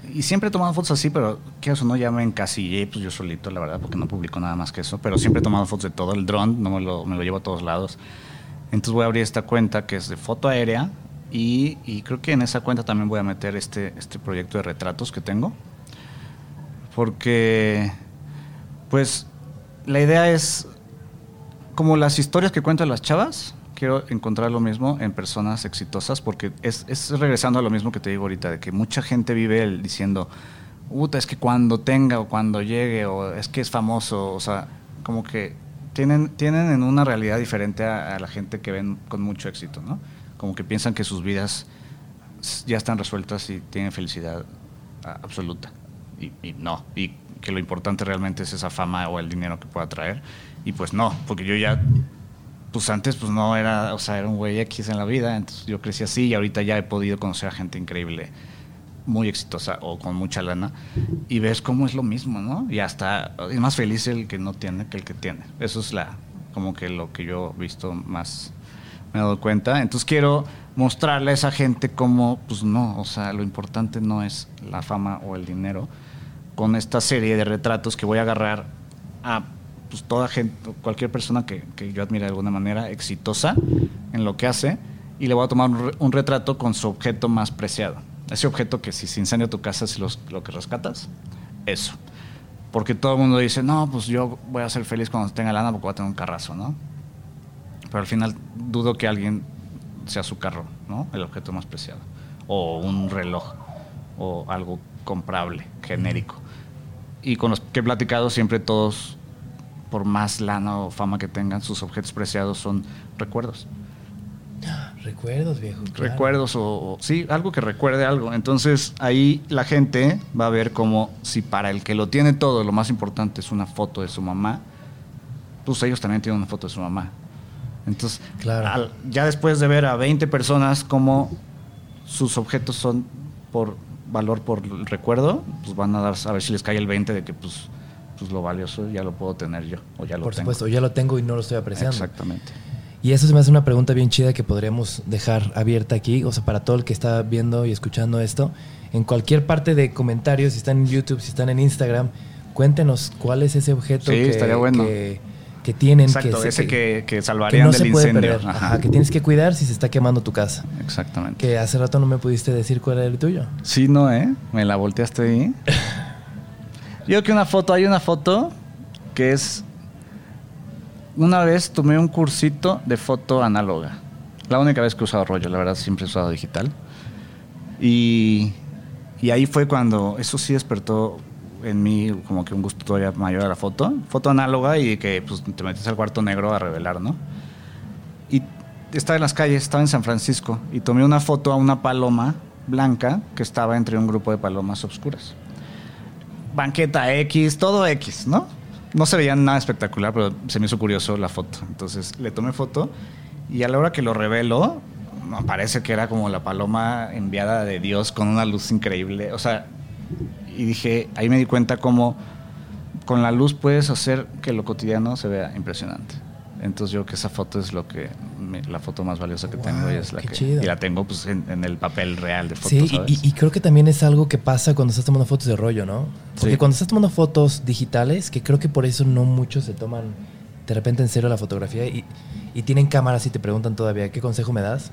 y siempre he tomado fotos así, pero que eso no ya me encasillé, pues yo solito, la verdad, porque no publico nada más que eso. Pero siempre he tomado fotos de todo. El dron no me lo, me lo llevo a todos lados. Entonces voy a abrir esta cuenta que es de foto aérea y, y, creo que en esa cuenta también voy a meter este, este proyecto de retratos que tengo. Porque, pues, la idea es como las historias que cuentan las chavas, quiero encontrar lo mismo en personas exitosas porque es, es, regresando a lo mismo que te digo ahorita, de que mucha gente vive el, diciendo, puta, es que cuando tenga o cuando llegue o es que es famoso, o sea, como que tienen, tienen en una realidad diferente a, la gente que ven con mucho éxito, ¿no? Como que piensan que sus vidas ya están resueltas y tienen felicidad absoluta. Y, y no, y que lo importante realmente es esa fama o el dinero que pueda traer. Y pues no, porque yo ya pues antes pues no era, o sea, era un güey X en la vida, entonces yo crecí así y ahorita ya he podido conocer a gente increíble, muy exitosa o con mucha lana y ves cómo es lo mismo, ¿no? Y hasta es más feliz el que no tiene que el que tiene. Eso es la como que lo que yo he visto más me he dado cuenta. Entonces quiero mostrarle a esa gente cómo pues no, o sea, lo importante no es la fama o el dinero con esta serie de retratos que voy a agarrar a pues toda gente, cualquier persona que, que, yo admire de alguna manera, exitosa en lo que hace, y le voy a tomar un, retrato con su objeto más preciado. Ese objeto que si se incendia tu casa es lo que rescatas, eso. Porque todo el mundo dice, no, pues yo voy a ser feliz cuando tenga lana porque voy a tener un carrazo, ¿no? Pero al final dudo que alguien sea su carro, ¿no? El objeto más preciado. O un reloj, o algo comprable, genérico. Y con los que he platicado siempre todos por más lana o fama que tengan, sus objetos preciados son recuerdos. Recuerdos, viejo. Recuerdos o, sí, algo que recuerde algo. Entonces ahí la gente va a ver como si para el que lo tiene todo, lo más importante es una foto de su mamá, pues ellos también tienen una foto de su mamá. Entonces, claro. ya después de ver a 20 personas como sus objetos son por valor por recuerdo, pues van a dar a ver si les cae el 20 de que pues pues lo valioso ya lo puedo tener yo, o ya lo Por supuesto, ya lo tengo y no lo estoy apreciando. Exactamente. Y eso se me hace una pregunta bien chida que podríamos dejar abierta aquí, o sea, para todo el que está viendo y escuchando esto, en cualquier parte de comentarios, si están en YouTube, si están en Instagram, cuéntenos cuál es ese objeto que, que, tienen. Exacto, ese que, que, salvarían del incendio. Ajá. que tienes que cuidar si se está quemando tu casa. Exactamente. Que hace rato no me pudiste decir cuál era el tuyo. Sí, no, ¿eh? Me la volteaste ahí. *laughs* Yo que una foto, hay una foto que es. Una vez tomé un cursito de foto análoga. La única vez que he usado rollo, la verdad siempre he usado digital. Y, y ahí fue cuando eso sí despertó en mí como que un gusto todavía mayor a la foto. Foto análoga y que pues, te metes al cuarto negro a revelar, ¿no? Y estaba en las calles, estaba en San Francisco y tomé una foto a una paloma blanca que estaba entre un grupo de palomas oscuras banqueta X, todo X, ¿no? No se veía nada espectacular, pero se me hizo curioso la foto. Entonces le tomé foto y a la hora que lo revelo, parece que era como la paloma enviada de Dios con una luz increíble. O sea, y dije, ahí me di cuenta cómo con la luz puedes hacer que lo cotidiano se vea impresionante. Entonces yo creo que esa foto es lo que la foto más valiosa que tengo y es la que y la tengo pues en, el papel real de fotos. Sí, Y, creo que también es algo que pasa cuando estás tomando fotos de rollo, ¿no? Porque cuando estás tomando fotos digitales, que creo que por eso no muchos se toman de repente en serio la fotografía y, tienen cámaras y te preguntan todavía, ¿qué consejo me das?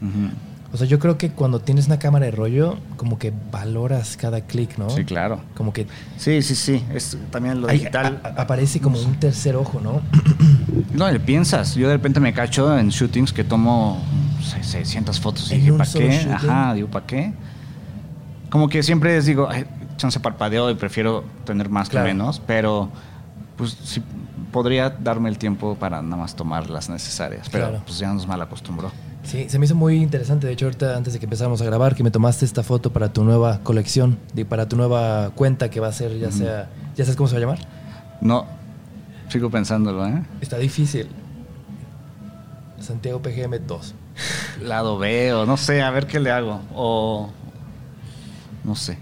O sea, yo creo que cuando tienes una cámara de rollo, como que valoras cada clic, ¿no? Sí, claro. Como que... Sí, sí, sí. Es también lo digital. aparece como un tercer ojo, ¿no? No, le piensas. Yo de repente me cacho en shootings que tomo 600 fotos y dije, ¿para qué? Ajá, digo, ¿para qué? Como que siempre les digo, chance parpadeo y prefiero tener más Claro. que menos, pero pues sí podría darme el tiempo para nada más tomar las necesarias, pero Claro. pues ya nos mal acostumbró. Sí, se me hizo muy interesante. De hecho, ahorita antes de que empezáramos a grabar, que me tomaste esta foto para tu nueva colección, de, para tu nueva cuenta que va a ser, ya sea, ¿ya sabes cómo se va a llamar? No, sigo pensándolo, ¿eh? Está difícil. Santiago PGM 2. Lado B o no sé, a ver qué le hago. O no sé.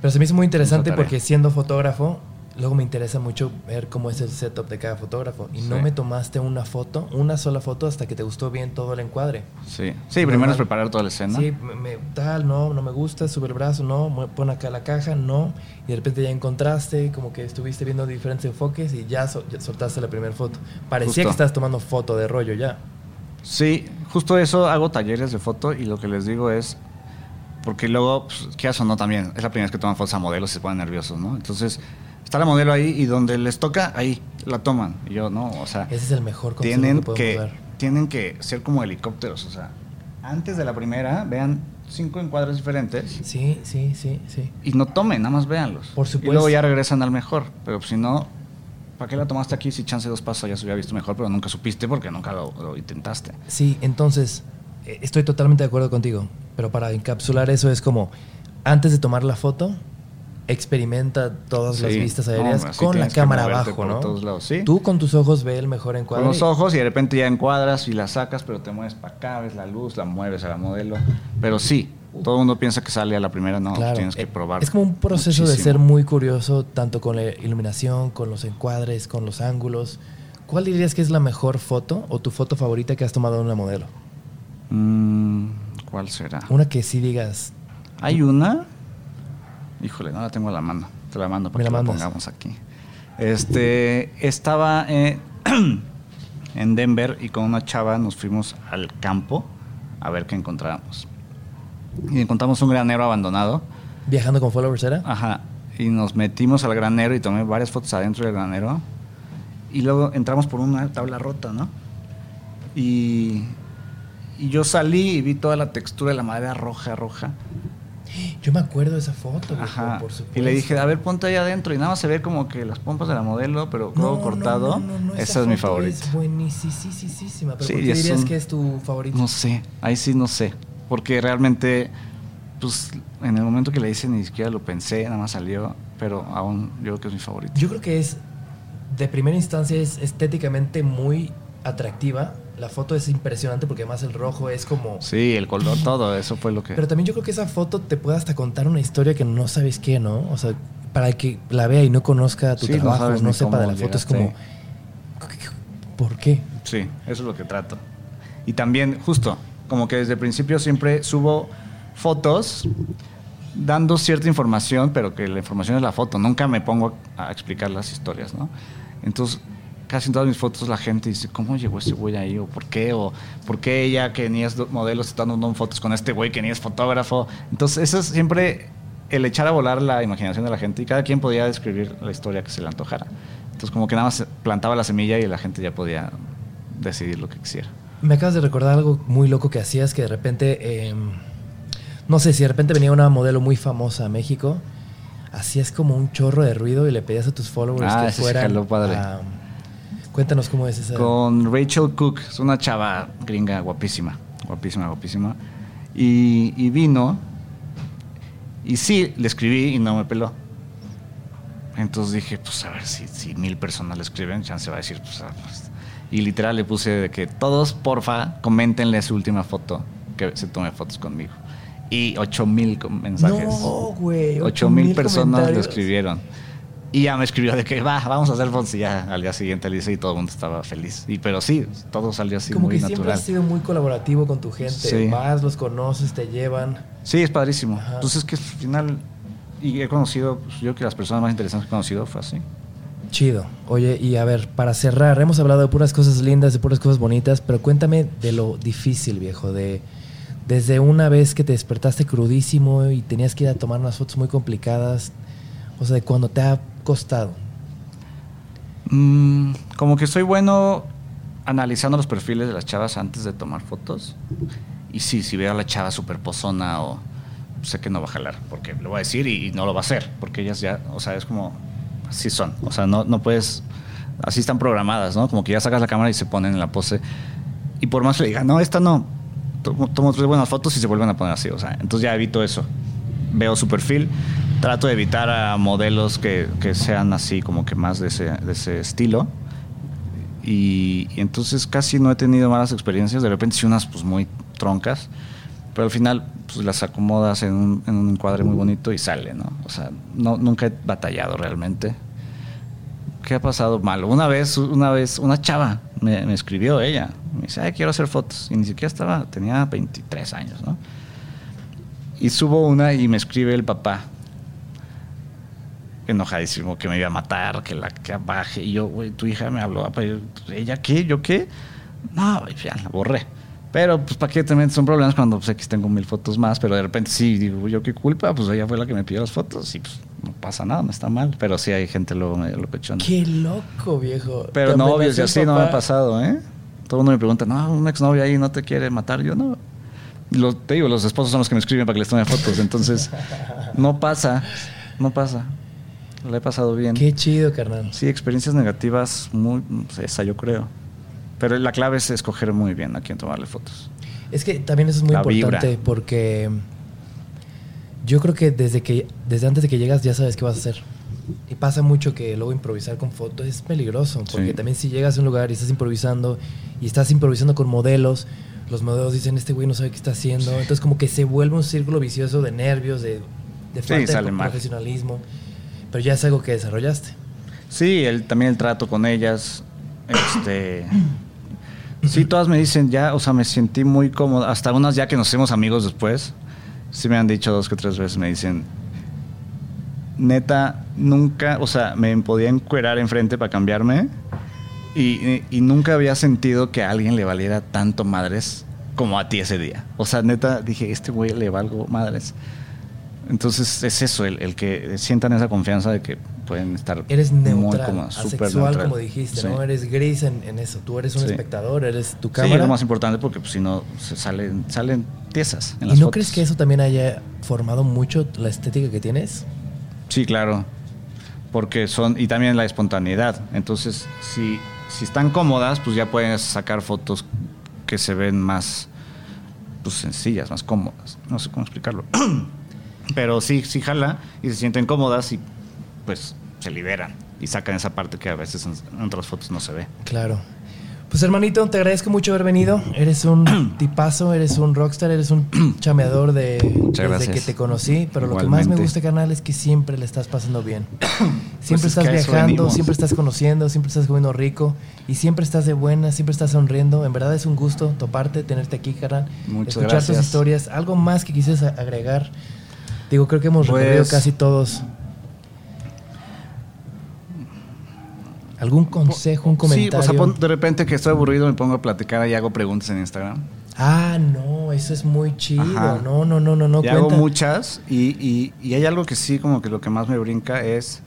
Pero se me hizo muy interesante porque siendo fotógrafo, luego me interesa mucho ver cómo es el setup de cada fotógrafo. Y no me tomaste una foto, una sola foto, hasta que te gustó bien todo el encuadre. Sí, sí primero Normal. es preparar toda la escena. Sí, me, me- tal, no, no me gusta, sube el brazo, no, pon acá la caja, no. Y de repente ya encontraste, como que estuviste viendo diferentes enfoques y ya, ya soltaste la primera foto. Parecía Justo. que estabas tomando foto de rollo ya. Sí, justo eso hago talleres de foto y lo que les digo es, porque luego, pues, ¿qué o no también? Es la primera vez que toman fotos a modelos y se ponen nerviosos, ¿no? Entonces, está la modelo ahí y donde les toca, ahí la toman. Y yo, no, o sea, Ese es el mejor tienen que que, dar. tienen que ser como helicópteros, o sea, antes de la primera, vean cinco encuadres diferentes Sí, sí, sí, sí. y no tomen, nada más véanlos. Por supuesto. Y luego ya regresan al mejor, pero si no, ¿para qué la tomaste aquí si chance dos pasos ya se hubiera visto mejor, pero nunca supiste porque nunca lo, lo intentaste? Sí, entonces, eh, estoy totalmente de acuerdo contigo, pero para encapsular eso es como, antes de tomar la foto, experimenta todas las vistas aéreas con la cámara abajo, ¿no? todos lados, sí. Tú con tus ojos ve el mejor encuadre. Con los ojos y de repente ya encuadras y la sacas, pero te mueves para acá, ves la luz, la mueves a la modelo. Pero sí, todo el mundo piensa que sale a la primera, no, Claro, tienes que eh, probar. Es como un proceso de ser muy curioso, tanto con la iluminación, con los encuadres, con los ángulos. ¿Cuál dirías que es la mejor foto o tu foto favorita que has tomado de una modelo? Mm, ¿Cuál será? Una que sí digas, Hay una. Híjole, no la tengo a la mano. Te la mando para Me que la pongamos aquí. Este, estaba eh, *clears throat* en Denver y con una chava nos fuimos al campo a ver qué encontrábamos. Y encontramos un granero abandonado. viajando con followers, ¿era? Ajá. Y nos metimos al granero y tomé varias fotos adentro del granero. Y luego entramos por una tabla rota, ¿no? Y, y yo salí y vi toda la textura de la madera roja, roja. Yo me acuerdo de esa foto, Ajá. por supuesto. Y le dije, a ver, ponte ahí adentro. Y nada más se ve como que las pompas de la modelo, pero todo no, cortado. no, no, no, Esa es mi favorita. Es buenísima. Pero Sí, ¿por qué dirías un- que es tu favorita? No sé, ahí sí no sé. Porque realmente, pues en el momento que le hice ni siquiera lo pensé, nada más salió. Pero aún yo creo que es mi favorita. Yo creo que es, de primera instancia, es estéticamente muy atractiva. La foto es impresionante porque además el rojo es como... Sí, el color, *laughs* todo, eso fue lo que. Pero también yo creo que esa foto te puede hasta contar una historia que no sabes qué, ¿no? O sea, para que la vea y no conozca tu Sí, no trabajo, no, ni sepa de la foto, es como... ¿Por qué? Sí, eso es lo que trato. Y también, justo, como que desde el principio siempre subo fotos dando cierta información, pero que la información es la foto. Nunca me pongo a explicar las historias, ¿no? Entonces, casi en todas mis fotos la gente dice, ¿cómo llegó ese güey ahí? ¿O por qué? ¿O por qué ella que ni es modelo se está dando fotos con este güey que ni es fotógrafo? Entonces, eso es siempre el echar a volar la imaginación de la gente y cada quien podía describir la historia que se le antojara. Entonces, como que nada más plantaba la semilla y la gente ya podía decidir lo que quisiera. Me acabas de recordar algo muy loco que hacías, que de repente, eh, no sé, si de repente venía una modelo muy famosa a México, hacías como un chorro de ruido y le pedías a tus followers Ah, que sí fueran... jaló padre. a- cuéntanos cómo es esa... Con Rachel Cook, es una chava gringa guapísima, guapísima, guapísima. Y, y vino, y sí, le escribí y no me peló. Entonces dije, pues a ver si, si mil personas le escriben, chance va a decir, pues, ah, pues. Y literal le puse de que todos, porfa, coméntenle su última foto, que se tome fotos conmigo. Y ocho mil mensajes. No, güey. Ocho mil personas le comentarios. escribieron. Y ya me escribió de que va, vamos a hacer fotos. Y ya al día siguiente le hice y todo el mundo estaba feliz. Y pero sí, todo salió así Como muy que siempre natural. has sido muy colaborativo con tu gente. Sí. Vas, los conoces, te llevan. Sí, es padrísimo. Ajá. Entonces es que al final, y he conocido, pues, yo creo que las personas más interesantes que he conocido fue así. Chido. Oye, y a ver, para cerrar, hemos hablado de puras cosas lindas, de puras cosas bonitas, pero cuéntame de lo difícil, viejo, de desde una vez que te despertaste crudísimo y tenías que ir a tomar unas fotos muy complicadas, o sea, de cuando te ha costado. Mm, como que soy bueno analizando los perfiles de las chavas antes de tomar fotos. Y sí, si veo a la chava súper pozona o, sé que no va a jalar, porque lo va a decir y, y no lo va a hacer, porque ellas ya, o sea, es como, así son, o sea, no, no puedes, así están programadas, ¿no? Como que ya sacas la cámara y se ponen en la pose, y por más que le diga, no, esta no, tomo, tomo tres buenas fotos y se vuelven a poner así, o sea, entonces ya evito eso, veo su perfil, trato de evitar a modelos que, que sean así, como que más de ese, de ese estilo, y, y entonces casi no he tenido malas experiencias, de repente sí unas pues muy troncas, pero al final pues las acomodas en un, en un encuadre muy bonito y sale, ¿no? O sea, no, nunca he batallado realmente. ¿Qué ha pasado malo? Una vez, una vez, una chava me, me escribió ella, me dice, ay, quiero hacer fotos, y ni siquiera estaba, tenía 23 años, ¿no? Y subo una y me escribe el papá, enojadísimo, que me iba a matar, que la que baje. Y yo, güey, tu hija me habló, yo, ¿ella qué? ¿Yo qué? No, ya la borré. Pero, pues, ¿para qué te metes? Son problemas cuando, pues, aquí tengo mil fotos más, pero de repente sí, digo, ¿yo qué culpa? Pues ella fue la que me pidió las fotos y, pues, no pasa nada, no está mal. Pero sí hay gente luego medio locochona. Qué loco, viejo. Pero novios y así no me ha pasado, ¿eh? Todo el mundo me pregunta, no, un exnovio ahí no te quiere matar. Yo no. Lo, te digo, los esposos son los que me escriben para que les tome fotos. Entonces, no pasa, no pasa. Le he pasado bien. Qué chido, carnal. Sí, experiencias negativas, muy, esa yo creo. Pero la clave es escoger muy bien a quién tomarle fotos. Es que también eso es muy La importante vibra. porque yo creo que desde que desde antes de que llegas ya sabes qué vas a hacer. Y pasa mucho que luego improvisar con fotos es peligroso, porque Sí. también si llegas a un lugar y estás improvisando y estás improvisando con modelos, los modelos dicen, este güey no sabe qué está haciendo, entonces como que se vuelve un círculo vicioso de nervios, de, de Sí, falta de sale mal. Pero ya es algo que desarrollaste. Sí, el, también el trato con ellas. Este. Sí, todas me dicen ya, o sea, me sentí muy cómodo. Hasta unas ya que nos hacemos amigos después, sí me han dicho dos que tres veces, me dicen, neta, nunca, o sea, me podía encuerar enfrente para cambiarme y, y- y nunca había sentido que a alguien le valiera tanto madres como a ti ese día. O sea, neta, dije, este güey le valgo madres. Entonces es eso, el, el que sientan esa confianza de que pueden estar Eres muy neutral, súper asexual neutral. como dijiste, Sí. ¿no? Eres gris en, en eso, tú eres un Sí. espectador, eres tu Sí, cámara. es lo más importante porque pues, si no se salen, salen tiesas en ¿Y las no fotos. crees que eso también haya formado mucho la estética que tienes? Sí, claro. Porque son. Y también la espontaneidad. Entonces, si, si están cómodas, pues ya pueden sacar fotos que se ven más pues, sencillas, más cómodas. No sé cómo explicarlo. *clears throat* Pero sí, sí jala y se sienten cómodas y pues se liberan y sacan esa parte que a veces en, en otras fotos no se ve. Claro. Pues hermanito, te agradezco mucho haber venido. Eres un *clears throat* tipazo, eres un rockstar, eres un *clears throat* chameador de desde gracias. que te conocí. Pero lo que más me gusta, carnal, es que siempre le estás pasando bien. *clears throat* Siempre Pues es estás que viajando, siempre estás conociendo, siempre estás comiendo rico y siempre estás de buena, siempre estás sonriendo. En verdad es un gusto toparte, tenerte aquí, carnal. Muchas escuchar tus historias. Algo más que quisieras agregar. Digo, creo que hemos recorrido Pues- casi todos. ¿Algún consejo, un comentario? Sí, o sea, de repente que estoy aburrido me pongo a platicar y hago preguntas en Instagram. Ah, no, eso es muy chido. Ajá. No, no, no, no, no. y hago muchas y, y- y hay algo que sí, como que lo que más me brinca es,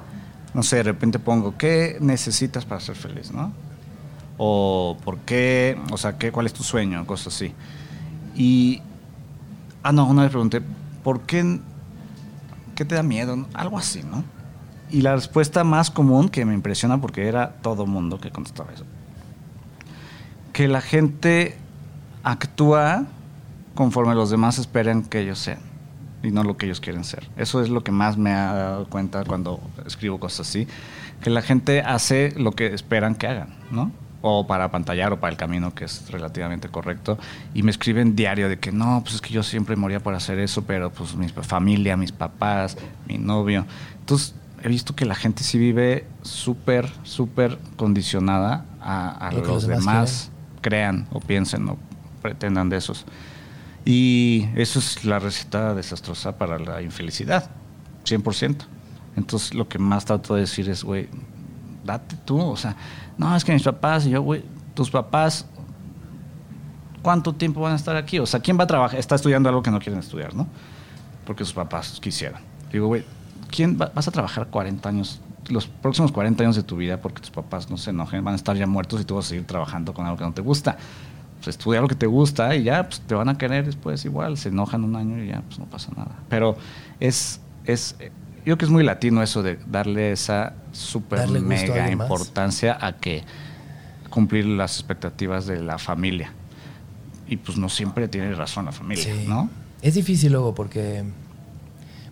no sé, de repente pongo, ¿qué necesitas para ser feliz, no? O ¿por qué? O sea, ¿qué, ¿cuál es tu sueño? Cosas así. Y, ah, no, una vez pregunté, ¿por qué, qué te da miedo? Algo así, ¿no? Y la respuesta más común, que me impresiona porque era todo mundo que contestaba eso, que la gente actúa conforme los demás esperan que ellos sean y no lo que ellos quieren ser. Eso es lo que más me ha dado cuenta cuando escribo cosas así, que la gente hace lo que esperan que hagan, ¿no? O para pantallar o para el camino que es relativamente correcto. Y me escriben diario de que no, pues es que yo siempre moría por hacer eso, pero pues mi familia, mis papás, mi novio. Entonces he visto que la gente sí vive súper, súper condicionada a, a Lo que los demás demás crean o piensen o pretendan de esos. Y eso es la receta desastrosa para la infelicidad, 100%. Entonces lo que más trato de decir es, güey, date tú, o sea, no, es que mis papás y yo, güey, tus papás, ¿cuánto tiempo van a estar aquí? O sea, ¿quién va a trabajar? Está estudiando algo que no quieren estudiar, ¿no? Porque sus papás quisieran. Digo, güey, ¿quién va- vas a trabajar 40 años, los próximos 40 años de tu vida porque tus papás no se enojen, van a estar ya muertos y tú vas a seguir trabajando con algo que no te gusta? pues, estudia lo que te gusta y ya pues, te van a querer después igual. Se enojan un año y ya pues no pasa nada. Pero es, es creo que es muy latino eso de darle esa Darle a mega importancia a que cumplir las expectativas de la familia. Y pues no siempre tiene razón la familia, Sí. ¿no? Es difícil luego porque,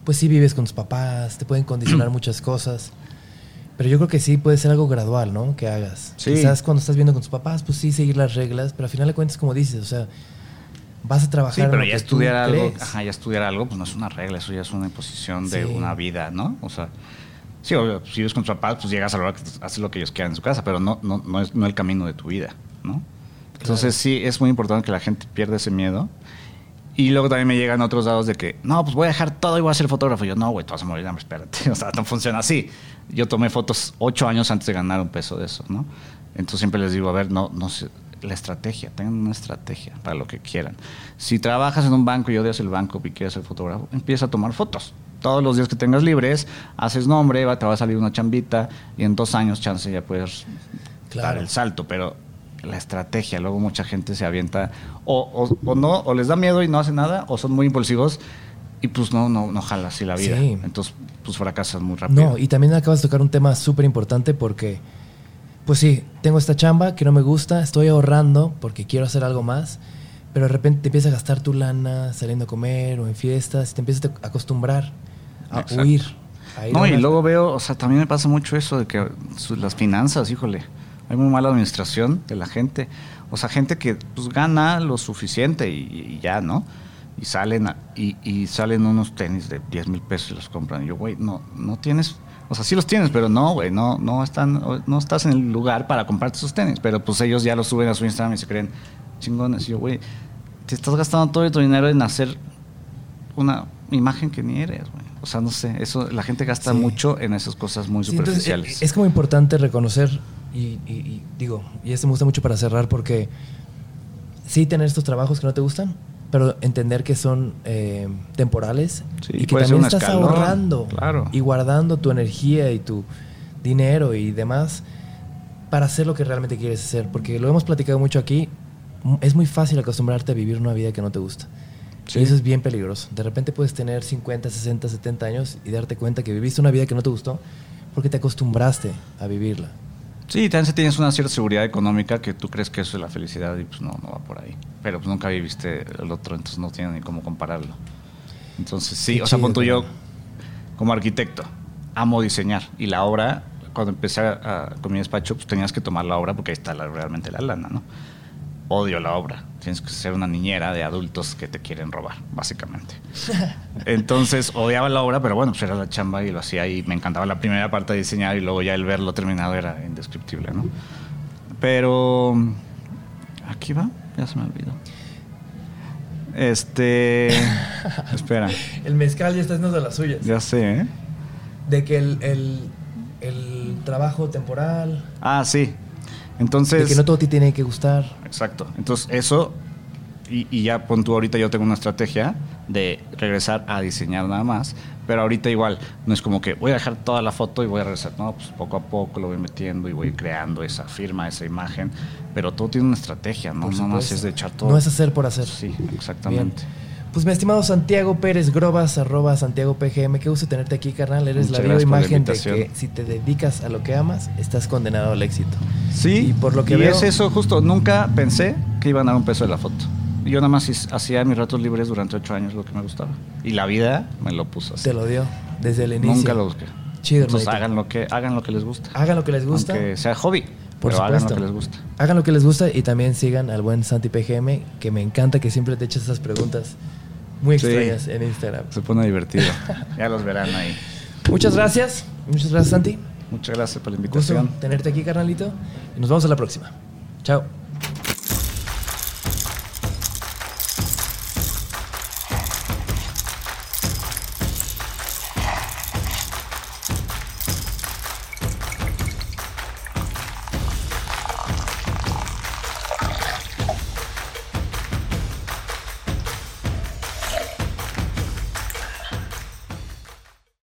pues sí vives con tus papás, te pueden condicionar *clears throat* muchas cosas. Pero yo creo que sí puede ser algo gradual, ¿no? Que hagas. Sí. Quizás cuando estás viendo con tus papás, pues sí seguir las reglas, pero al final de cuentas, como dices, o sea, vas a trabajar. Sí, pero ya tú estudiar algo, ajá, ya estudiar algo, pues no es una regla, eso ya es una imposición de Sí. una vida, ¿no? O sea, sí, obvio, si vives con tus papás, pues llegas a la hora que haces lo que ellos quieran en su casa, pero no, no, no es no el camino de tu vida, ¿no? Entonces sí, es muy importante que la gente pierda ese miedo. Y luego también me llegan otros dados de que, no, pues voy a dejar todo y voy a ser fotógrafo. Y yo, no, güey, te vas a morir, de hambre, espérate. *laughs* O sea, no funciona así. Yo tomé fotos ocho años antes de ganar un peso de eso, ¿no? Entonces siempre les digo, a ver, no, no sé, la estrategia, tengan una estrategia para lo que quieran. Si trabajas en un banco y odias el banco y quieres ser fotógrafo, empieza a tomar fotos. Todos los días que tengas libres, haces nombre, te va a salir una chambita y en dos años, chance, ya puedes dar el salto. Pero la estrategia, luego mucha gente se avienta o, o- o no, o les da miedo y no hace nada, o son muy impulsivos y pues no, no, no jala así la vida. Sí. Entonces, pues fracasas muy rápido. No, y también acabas de tocar un tema súper importante porque, pues sí, tengo esta chamba que no me gusta, estoy ahorrando porque quiero hacer algo más, pero de repente te empiezas a gastar tu lana saliendo a comer o en fiestas y te empiezas a acostumbrar a Exacto. huir. a No, y luego veo, o sea, también me pasa mucho eso de que su- las finanzas, híjole, hay muy mala administración de la gente. O sea, gente que pues gana lo suficiente y, y ya, ¿no? Y salen, a- y, y salen unos tenis de 10 mil pesos y los compran. Y yo, güey, no, no tienes, o sea, sí los tienes, pero no, güey, no, no, están, no estás en el lugar para comprarte esos tenis. Pero pues ellos ya los suben a su Instagram y se creen chingones. Y yo, güey, te estás gastando todo tu dinero en hacer una imagen que ni eres, güey. O sea, no sé, eso la gente gasta Sí. mucho en esas cosas muy Sí, entonces, superficiales. eh, es como importante reconocer, y, y- y digo, y esto me gusta mucho para cerrar porque sí tener estos trabajos que no te gustan, pero entender que son eh, temporales Sí, y que también estás escalón, ahorrando claro. y guardando tu energía y tu dinero y demás para hacer lo que realmente quieres hacer. Porque lo hemos platicado mucho aquí, m- es muy fácil acostumbrarte a vivir una vida que no te gusta. Sí. Y eso es bien peligroso. De repente puedes tener 50, 60, 70 años y darte cuenta que viviste una vida que no te gustó porque te acostumbraste a vivirla. Sí, también tienes una cierta seguridad económica que tú crees que eso es la felicidad y pues no, no va por ahí. Pero pues nunca viviste el otro, entonces no tiene ni cómo compararlo. Entonces sí, Qué o sea, chido, punto yo como arquitecto amo diseñar y la obra, cuando empecé a- a- con mi despacho, pues tenías que tomar la obra porque ahí está la- realmente la lana, ¿no? Odio la obra. Tienes que ser una niñera de adultos que te quieren robar, básicamente. *laughs* Entonces odiaba la obra, pero bueno, pues era la chamba y lo hacía y me encantaba la primera parte de diseñar y luego ya el verlo terminado era indescriptible, ¿no? Pero aquí va, ya se me olvidó. Este, *laughs* espera, El mezcal ya está haciendo de las suyas. ya sé, ¿eh? De que el, el- el trabajo temporal, Ah, sí. De Entonces, que no todo te tiene que gustar. Exacto. Entonces, eso, y, y ya pon tú ahorita yo tengo una estrategia de regresar a diseñar nada más, pero ahorita igual, no es como que voy a dejar toda la foto y voy a regresar, no, pues poco a poco lo voy metiendo y voy creando esa firma, esa imagen, pero todo tiene una estrategia, no nada más es de echar todo. No es hacer por hacer. Sí, exactamente. Bien. Pues mi estimado Santiago Pérez Grobas, arroba Santiago PGM, qué gusto tenerte aquí, carnal. Eres Muchas la viva por la imagen de que si te dedicas a lo que amas, estás condenado al éxito. Sí, Y por lo que y veo- es eso justo, nunca pensé que iban a dar un peso de la foto. Yo nada más hacía mis ratos libres durante ocho años lo que me gustaba. Y la vida me lo puso así. Te lo dio desde el inicio. Nunca lo busqué. Chido, Entonces hermanito. hagan lo que hagan lo que les gusta. Hagan lo que les gusta. Aunque sea hobby, Por pero hagan lo supuesto. que les gusta. Hagan lo que les gusta y también sigan al buen Santi PGM, que me encanta que siempre te eches esas preguntas muy Sí. extrañas en Instagram. Se pone divertido. *laughs* ya los verán ahí. Muchas gracias. Muchas gracias, Santi. Muchas gracias por la Gusto invitación. tenerte aquí, carnalito. Y nos vemos a la próxima. Chao.